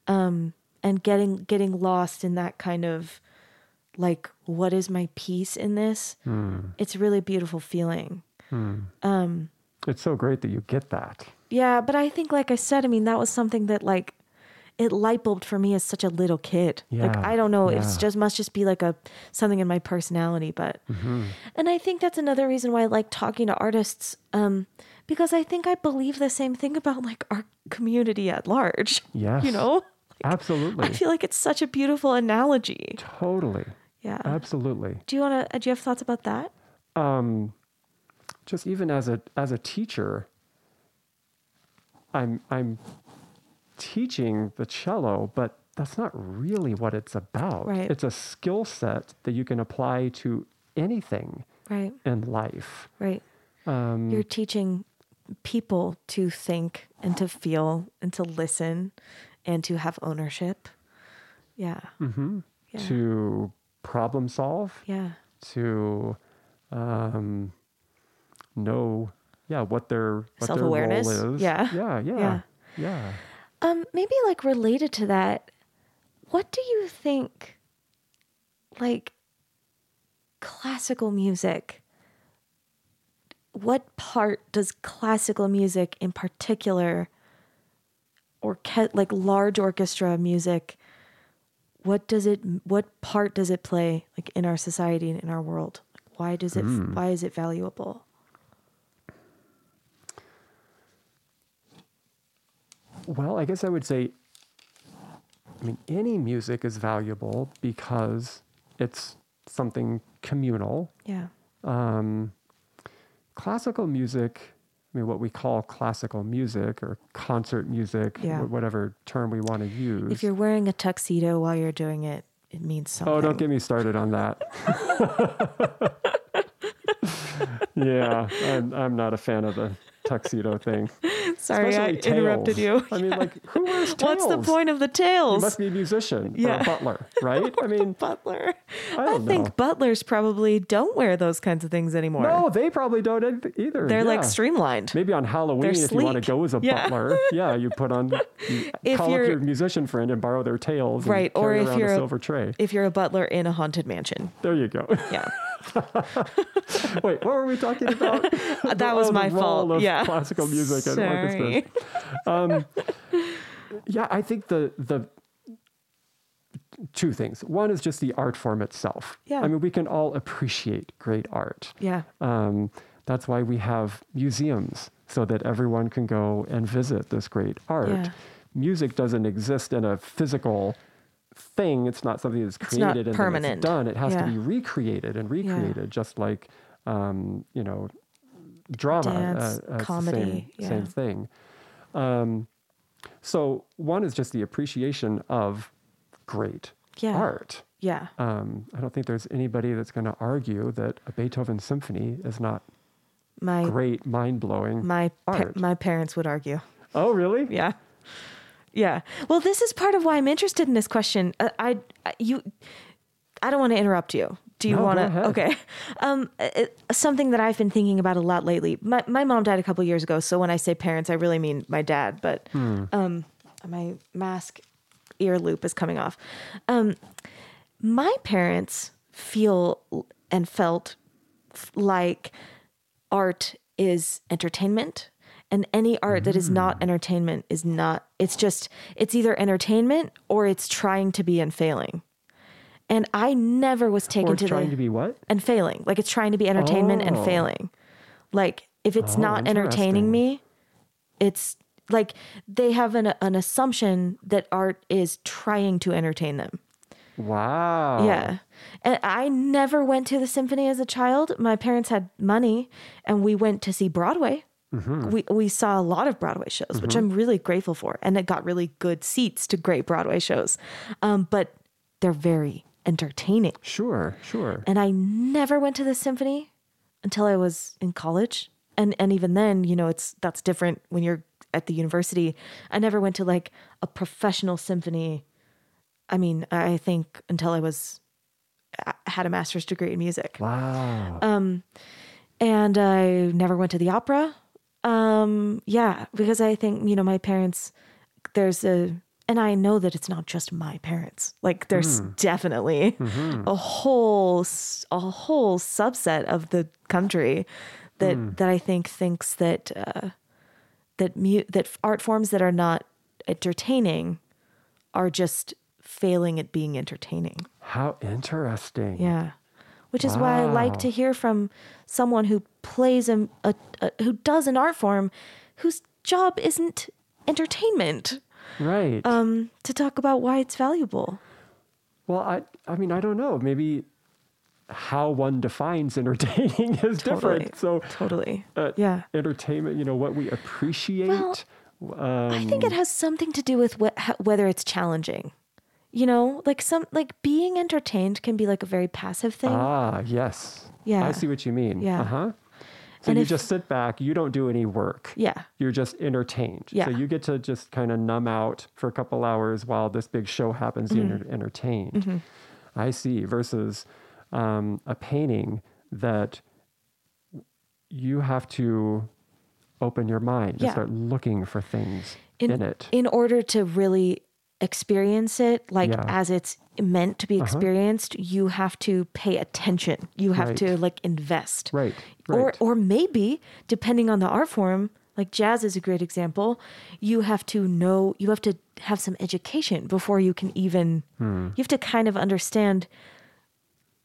um, and getting getting lost in that kind of like what is my piece in this? It's a really beautiful feeling. It's so great that you get that. Yeah, but I think, like I said, I mean, that was something that like it light bulbed for me as such a little kid. like I don't know, it's just must just be like a something in my personality, but and I think that's another reason why I like talking to artists, um, because I think I believe the same thing about like our community at large. <laughs> Yes. you know, Absolutely. I feel like it's such a beautiful analogy. totally. Yeah. Absolutely. do you want to? Do you have thoughts about that? um, just even as a as a teacher, I'm I'm teaching the cello, but that's not really what it's about. Right. It's a skill set that you can apply to anything Right. in life. Right. Um, You're teaching people to think and to feel and to listen and to have ownership. Yeah. mhm, Yeah. To problem solve, Yeah. to um, know, yeah, what their what Self-awareness. role is. Yeah. yeah, yeah, Yeah. yeah. Um, maybe like related to that, what do you think like classical music? What part does classical music in particular or ke- like large orchestra music what does it what part does it play like in our society and in our world? Why does it why is it valuable? Well, I guess I would say, I mean, any music is valuable because it's something communal. Yeah. Um, classical music, I mean, what we call classical music or concert music, Yeah. wh- whatever term we want to use. If you're wearing a tuxedo while you're doing it, it means something. Oh, don't get me started on that. <laughs> <laughs> yeah, I'm, I'm not a fan of the tuxedo thing. <laughs> Sorry, I Especially interrupted you. I mean, like, who <laughs> wears tails? What's the point of the tails? You tails? must be a musician or a butler, <laughs> right? I mean, Butler. I I, don't think butlers probably don't wear those kinds of things anymore. no, they probably don't either. They're like streamlined. Maybe on Halloween, if you want to go as a Yeah. butler, yeah, you put on, you <laughs> call up your musician friend and borrow their tails, and Right, or if you're a silver tray. If you're a butler in a haunted mansion. There you go. Yeah. Wait, what were we talking about? that was Oh, the my fault. Of yeah. classical music and Sorry. <laughs> Um, yeah, I think the the two things. One is just the art form itself. Yeah. I mean, we can all appreciate great art. Yeah. Um, that's why we have museums so that everyone can go and visit this great art. Yeah. Music doesn't exist in a physical thing. It's not something that's created and permanent. it's done. It has Yeah. to be recreated and recreated, just like um, you know, drama. Dance, uh, comedy, same, same thing. Um, so one is just the appreciation of great Yeah. art. Yeah. Um, I don't think there's anybody that's going to argue that a Beethoven symphony is not My great, mind blowing my pa- my parents would argue. oh, really? Yeah. Yeah. Well, this is part of why I'm interested in this question. Uh, I, I you I don't want to interrupt you. Do you No, want to? Okay. <laughs> Um, it, something that I've been thinking about a lot lately. My my mom died a couple years ago, so when I say parents, I really mean my dad. But Hmm. um, my mask ear loop is coming off. Um, my parents feel and felt like art is entertainment and any art that is not Mm. entertainment is not it's just it's either entertainment or it's trying to be and failing and i never was taken Or to trying the to be what? and failing like it's trying to be entertainment and Oh. failing like if it's Oh, not entertaining me it's like they have an, an assumption that art is trying to entertain them Wow. yeah. And I never went to the symphony as a child. My parents had money and we went to see Broadway. We we saw a lot of Broadway shows, which I'm really grateful for. And it got really good seats to great Broadway shows. Um, but they're very entertaining. Sure, sure. And I never went to the symphony until I was in college. And and even then, you know, it's that's different when you're at the university. I never went to like a professional symphony. I mean, I think until I was I had a master's degree in music. Wow. Um, and I never went to the opera. Um, yeah, because I think, you know, my parents there's a and I know that it's not just my parents. Like there's hmm. definitely mm-hmm. a whole a whole subset of the country that hmm. that I think thinks that uh, that mu- that art forms that are not entertaining are just failing at being entertaining. How interesting. Yeah. Which is why I like to hear from someone who plays a, a, a who does an art form whose job isn't entertainment Right. um to talk about why it's valuable. well, I I mean, I don't know. Maybe how one defines entertaining <laughs> is Totally. different. So Totally. uh, yeah. entertainment, you know, what we appreciate. um, I think it has something to do with wh- whether it's challenging. You know, like some like being entertained can be like a very passive thing. Ah, yes. Yeah. I see what you mean. Yeah. Uh huh. So And you if- just sit back, you don't do any work. yeah. You're just entertained. Yeah. So you get to just kind of numb out for a couple hours while this big show happens. Mm-hmm. You're entertained. I see. Versus um, a painting that you have to open your mind and Yeah. start looking for things in, it. in order to really experience it like Yeah. as it's meant to be experienced you have to pay attention you have Right. to like invest Right, or right. or or maybe depending on the art form like jazz is a great example you have to know you have to have some education before you can even Hmm. you have to kind of understand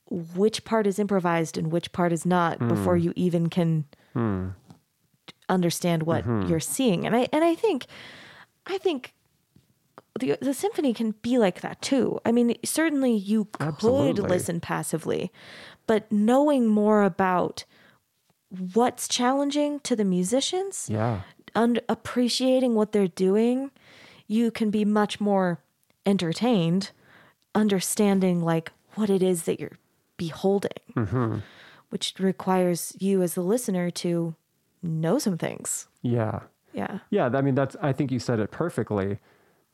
which part is improvised and which part is not Hmm. before you even can understand what Mm-hmm. you're seeing and i and i think i think the the symphony can be like that too. I mean, certainly you could Absolutely. listen passively, but knowing more about what's challenging to the musicians, yeah. and appreciating what they're doing, you can be much more entertained, understanding like what it is that you're beholding, mm-hmm. which requires you as the listener to know some things. Yeah. Yeah. Yeah, I mean that's. I think you said it perfectly.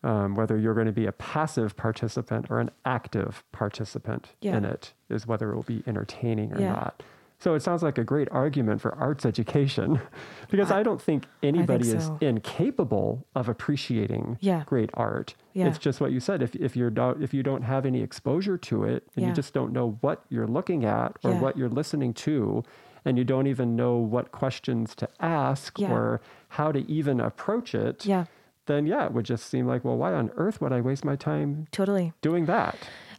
Um, whether you're going to be a passive participant or an active participant Yeah. in it is whether it will be entertaining or Yeah. not. So it sounds like a great argument for arts education, <laughs> because I, don't think anybody is so. incapable of appreciating Yeah. great art. Yeah. It's just what you said. If if you're not, if you don't have any exposure to it, and Yeah. you just don't know what you're looking at or what you're listening to, and you don't even know what questions to ask or how to even approach it, Yeah. Then yeah, it would just seem like, well, why on earth would I waste my time Totally. doing that?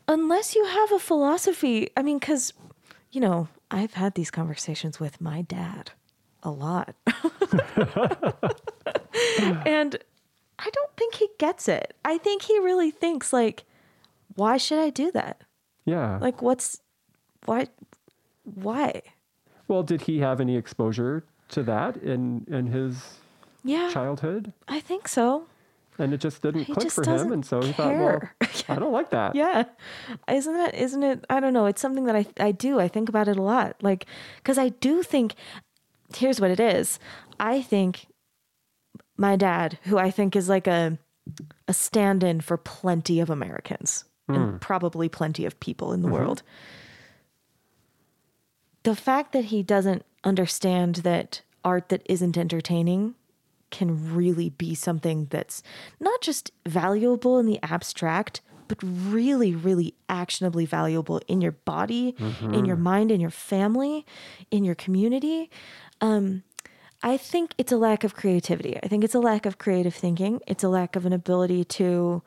Unless you have a philosophy. I mean, because, you know, I've had these conversations with my dad a lot. <laughs> and I don't think he gets it. I think he really thinks, like, why should I do that? Yeah. Like, what's, why, why? well, did he have any exposure to that in in his Yeah, childhood? I think so. And it just didn't He click just for him, and so he thought, well, <laughs> care. I don't like that. Yeah. Isn't that, isn't it? I don't know. It's something that I, I do. I think about it a lot. Like, because I do think, here's what it is. I think my dad, who I think is like a, a stand in for plenty of Americans and hmm. probably plenty of people in the mm-hmm. world, the fact that he doesn't understand that art that isn't entertaining can really be something that's not just valuable in the abstract, but really, really actionably valuable in your body, in your mind, in your family, in your community. Um, I think it's a lack of creativity. I think it's a lack of creative thinking. It's a lack of an ability to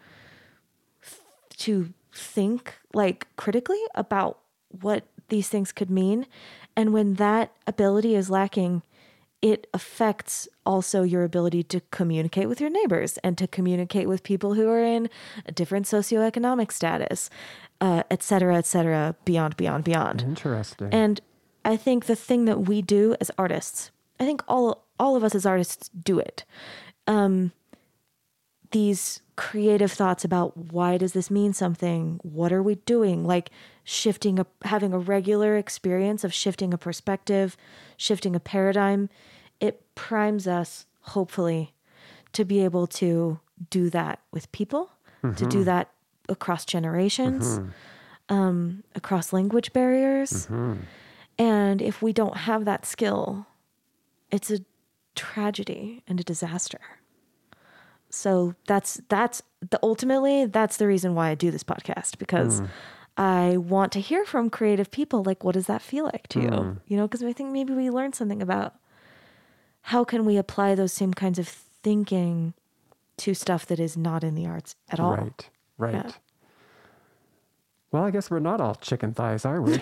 to think like critically about what these things could mean. And when that ability is lacking, it affects also your ability to communicate with your neighbors and to communicate with people who are in a different socioeconomic status, uh, et cetera, et cetera, beyond, beyond, beyond. Interesting. And I think the thing that we do as artists, I think all all of us as artists do it. Um, these creative thoughts about why does this mean something? What are we doing? Like shifting a having a regular experience of shifting a perspective, shifting a paradigm, it primes us hopefully to be able to do that with people, to do mm-hmm. that across generations, mm-hmm. um, across language barriers. Mm-hmm. And if we don't have that skill, it's a tragedy and a disaster. So that's that's the ultimately that's the reason why I do this podcast because hmm. I want to hear from creative people like what does that feel like to you? Hmm. You know, because I think maybe we learn something about how can we apply those same kinds of thinking to stuff that is not in the arts at all. Right. Right. Yeah. Well, I guess we're not all chicken thighs, are we? <laughs> <laughs>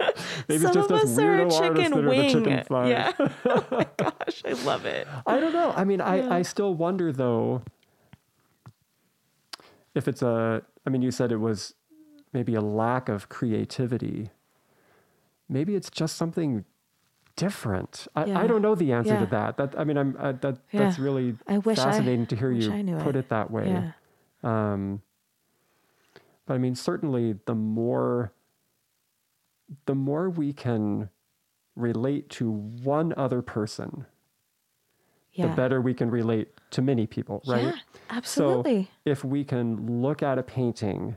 <laughs> Maybe Some it's just of us us are a chicken that are the wing. chicken. <laughs> Yeah. <laughs> oh my gosh, I love it. I don't know. I mean, I, I still wonder though if it's a, I mean, you said it was maybe a lack of creativity. Maybe it's just something different. I, Yeah. I don't know the answer Yeah. to that. That I mean, I'm uh, that Yeah. that's really I wish I- fascinating to hear you put it. it, that way. Yeah. Um, but I mean, certainly the more the more we can relate to one other person, Yeah. the better we can relate to many people, right? Yeah, absolutely. So if we can look at a painting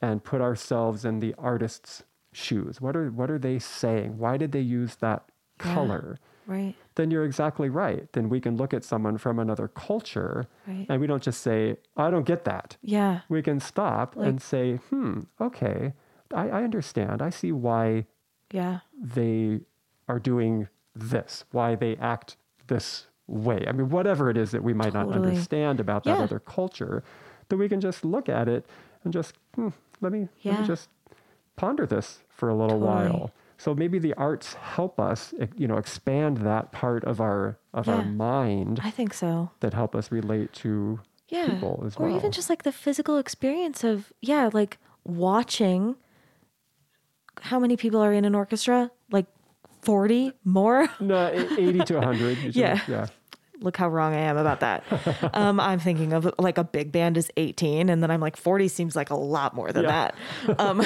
and put ourselves in the artist's shoes, what are what are they saying? Why did they use that Yeah. color? right. Then you're exactly right. Then we can look at someone from another culture Right. and we don't just say, I don't get that. Yeah. We can stop and say, hmm, okay, I, I understand. I see why Yeah. they are doing this, why they act this way. I mean, whatever it is that we might not understand about that Yeah. other culture, that we can just look at it and just hmm, let me let me just ponder this for a little Totally. while. So maybe the arts help us, you know, expand that part of our of our mind I think so. that help us relate to Yeah. people as or well. even just like the physical experience of, yeah, like watching how many people are in an orchestra? Like 40 more? no, e- eighty to hundred. <laughs> Yeah. yeah. Look how wrong I am about that. <laughs> um, I'm thinking of like a big band is 18, and then I'm like 40 seems like a lot more than Yeah. that. <laughs> Um,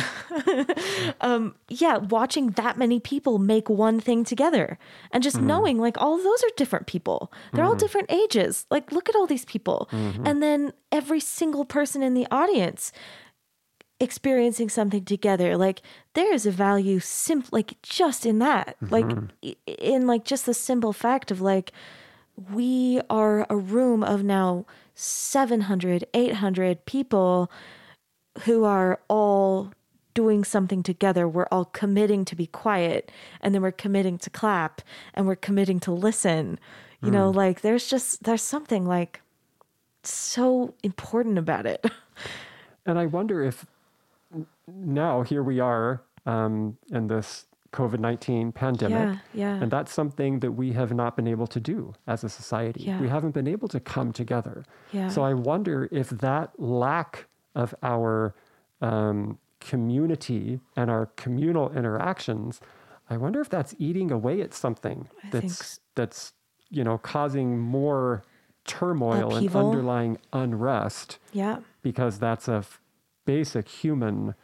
um, yeah, watching that many people make one thing together and just knowing like all those are different people. They're all different ages. Like, look at all these people. And then every single person in the audience experiencing something together like there is a value sim like just in that like mm-hmm. in like just the simple fact of like we are a room of now 700 800 people who are all doing something together. We're all committing to be quiet and then we're committing to clap and we're committing to listen. You know, mm. like there's just there's something like so important about it. <laughs> And I wonder if now here we are um, in this COVID 19 pandemic. Yeah, yeah. And that's something that we have not been able to do as a society. Yeah. We haven't been able to come together. Yeah. So I wonder if that lack of our um, community and our communal interactions, I wonder if that's eating away at something I that's s- that's you know causing more turmoil Upheaval. and underlying unrest yeah. because that's a f- basic human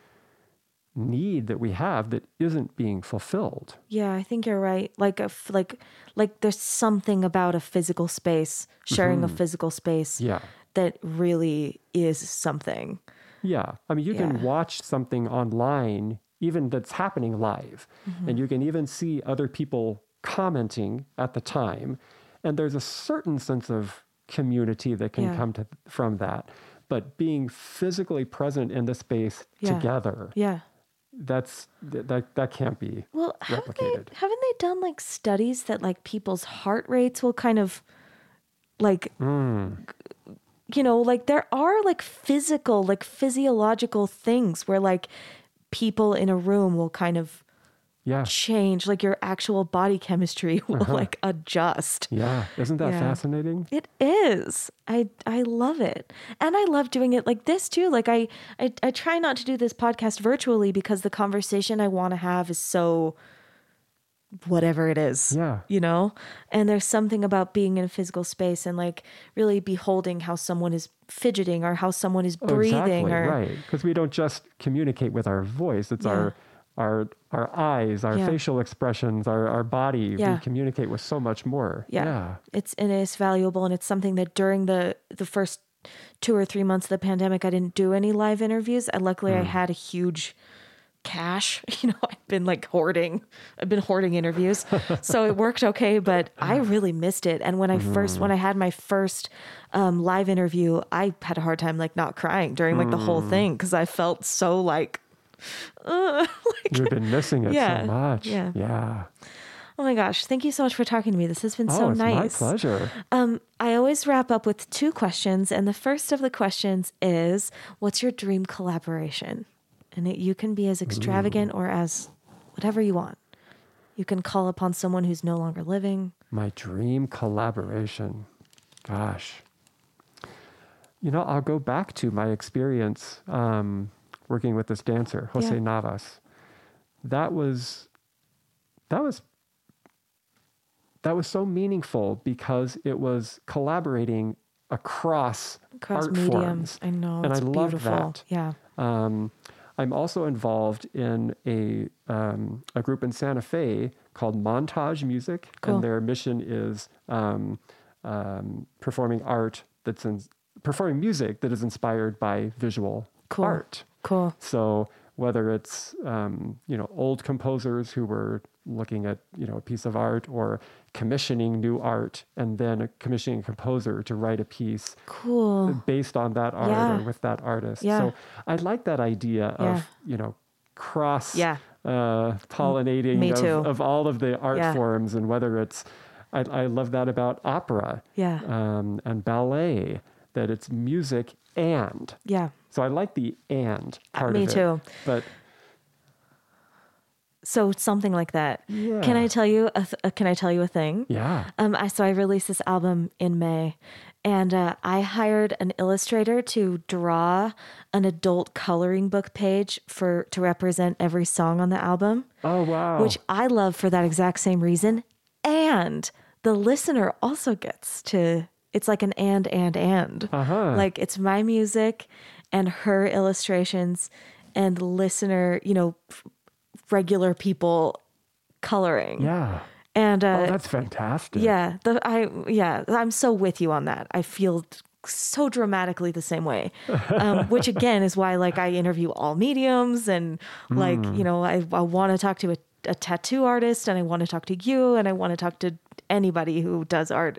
need that we have that isn't being fulfilled. Yeah, I think you're right. Like a like like there's something about a physical space, sharing a physical space Yeah. that really is something. Yeah. I mean, you can watch something online, even that's happening live, Mm-hmm. and you can even see other people commenting at the time. And there's a certain sense of community that can Yeah. come to, from that. But being physically present in the space Yeah. together, Yeah. That's that, that can't be Well, haven't they haven't they done like studies that like people's heart rates will kind of like Mm. you know, like there are like physical, like physiological things where like people in a room will kind of Yeah. change, like your actual body chemistry <laughs> will uh-huh. like adjust. Yeah. Isn't that Yeah. fascinating? It is. I I love it. And I love doing it like this too. Like I I, I try not to do this podcast virtually because the conversation I want to have is so whatever it is. Yeah. You know? And there's something about being in a physical space and like really beholding how someone is fidgeting or how someone is Oh, breathing exactly, or right. Because we don't just communicate with our voice, it's Yeah. our our our eyes, our Yeah. facial expressions, our, our body. Yeah. We communicate with so much more. yeah. It's and it's valuable and it's something that during the the first two or three months of the pandemic I didn't do any live interviews. And luckily Hmm. I had a huge cache. <laughs> You know, I've been like hoarding. I've been hoarding interviews. <laughs> so it worked okay, but I really missed it. And when I first when I had my first um, live interview, I had a hard time like not crying during like the whole Hmm. thing because I felt so like uh, <laughs> like We've been missing it Yeah, so much. yeah. Yeah. oh my gosh, thank you so much for talking to me. This has been Oh, so it's nice. my pleasure. Um, I always wrap up with two questions, and the first of the questions is, "What's your dream collaboration?" And it, you can be as extravagant or as whatever you want. You can call upon someone who's no longer living. My dream collaboration. Gosh. You know, I'll go back to my experience um, working with this dancer, Jose Yeah. Navas. That was that was that was so meaningful because it was collaborating across, Across art mediums. forms. I know, and it's I love beautiful. that. Yeah. Um, I'm also involved in a um, a group in Santa Fe called Montage Music, Cool. and their mission is um, um, performing art that's in, performing music that is inspired by visual Cool. art. Cool. So whether it's um, you know old composers who were looking at you know a piece of art or commissioning new art and then commissioning a composer to write a piece Cool. based on that art Yeah. or with that artist. Yeah. So I like that idea Yeah. of, you know, cross Yeah. uh, pollinating of, of all of the art forms and whether it's, I, I love that about opera Yeah. um, and ballet, that it's music and. Yeah. So I like the and part me of it. Me too. But So something like that. Yeah. Can I tell you? A th- uh, can I tell you a thing? yeah. Um, I so I released this album in May, and uh, I hired an illustrator to draw an adult coloring book page for to represent every song on the album, Oh, wow. which I love for that exact same reason. And the listener also gets to. It's like an and and and. Uh-huh. Like it's my music and her illustrations and listener, you know, regular people coloring. yeah. And uh, Oh, that's fantastic. yeah, the I yeah, I'm so with you on that. I feel so dramatically the same way, um, <laughs> which again is why like I interview all mediums and like Hmm. you know I I want to talk to a, a tattoo artist and I want to talk to you and I want to talk to anybody who does art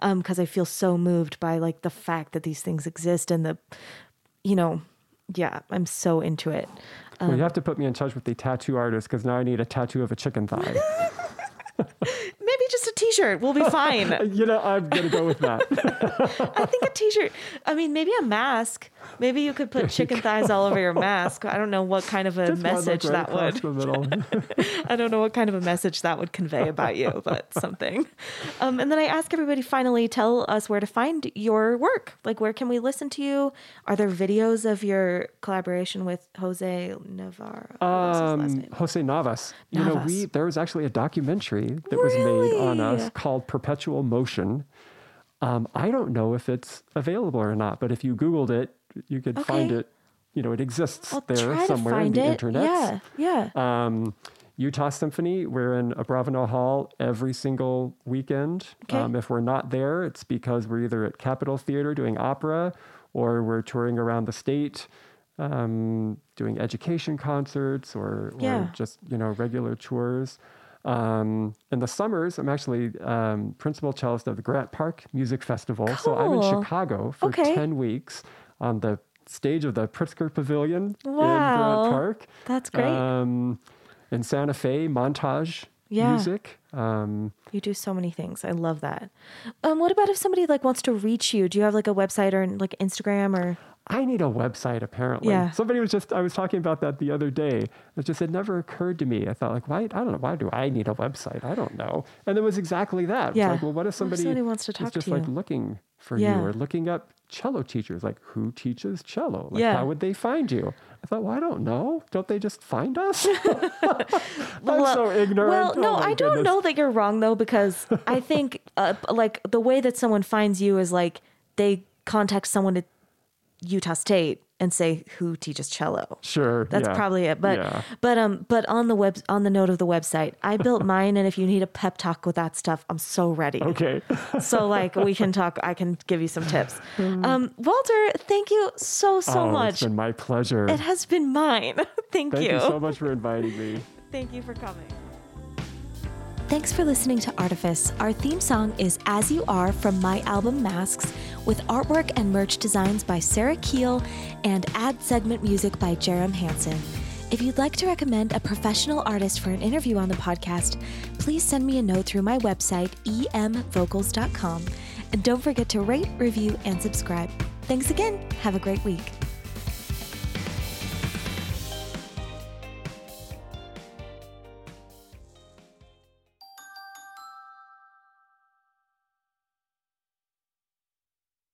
because I feel so moved by like the fact that these things exist and the you know yeah I'm so into it. well, Um, you have to put me in touch with the tattoo artist because now I need a tattoo of a chicken thigh. <laughs> Maybe just a t-shirt will be <laughs> fine. You know, I'm gonna go with that. <laughs> I think a T-shirt. I mean, maybe a mask. Maybe you could put chicken thighs all over your <laughs> mask. I don't know what kind of a Just message that would. I don't know what kind of a message that would convey about you, but something. Um, and then I ask everybody finally, tell us where to find your work. Like, where can we listen to you? Are there videos of your collaboration with Jose Navarro? What was his last Um. Jose Navas. You know, we there was actually a documentary that was made on us called Perpetual Motion. Um, I don't know if it's available or not, but if you Googled it, you could find it. You know, it exists I'll there somewhere in the it. internet. Yeah, yeah. Um, Utah Symphony, we're in Abravanel Hall every single weekend. Okay. Um, if we're not there, it's because we're either at Capitol Theater doing opera or we're touring around the state um, doing education concerts or, Yeah. or just, you know, regular tours. Um, in the summers, I'm actually um, principal cellist of the Grant Park Music Festival. So I'm in Chicago for Okay. 10 weeks on the stage of the Pritzker Pavilion in Grant Park. That's great. Um, in Santa Fe, montage Yeah. music. Um, You do so many things. I love that. Um, what about if somebody like wants to reach you? Do you have like a website or like Instagram or? I need a website apparently. Yeah. Somebody was just I was talking about that the other day. It just it never occurred to me. I thought like why I don't know why do I need a website? I don't know. And it was exactly that. It's Yeah. like well what if somebody, somebody wants to talk just to like you? looking for Yeah. you or looking up cello teachers like who teaches cello? Like Yeah. how would they find you? I thought, well, I don't know. Don't they just find us? <laughs> <laughs> I'm Well- so ignorant. Well, Oh no, I don't know that you're wrong though, because I think uh, like the way that someone finds you is like they contact someone at Utah State and say who teaches cello. Sure. That's yeah, probably it. But yeah. but um but on the web on the note of the website, I built <laughs> mine, and if you need a pep talk with that stuff, I'm so ready. Okay. <laughs> So like we can talk. I can give you some tips. Um, Walter, thank you so so oh, much. It's been my pleasure. It has been mine. <laughs> thank, Thank you so much for inviting me. Thank you for coming. Thanks for listening to Artifice. Our theme song is As You Are from my album Masks, with artwork and merch designs by Sarah Keel and ad segment music by Jerem Hansen. If you'd like to recommend a professional artist for an interview on the podcast, please send me a note through my website, emvocals.com. And don't forget to rate, review, and subscribe. Thanks again. Have a great week.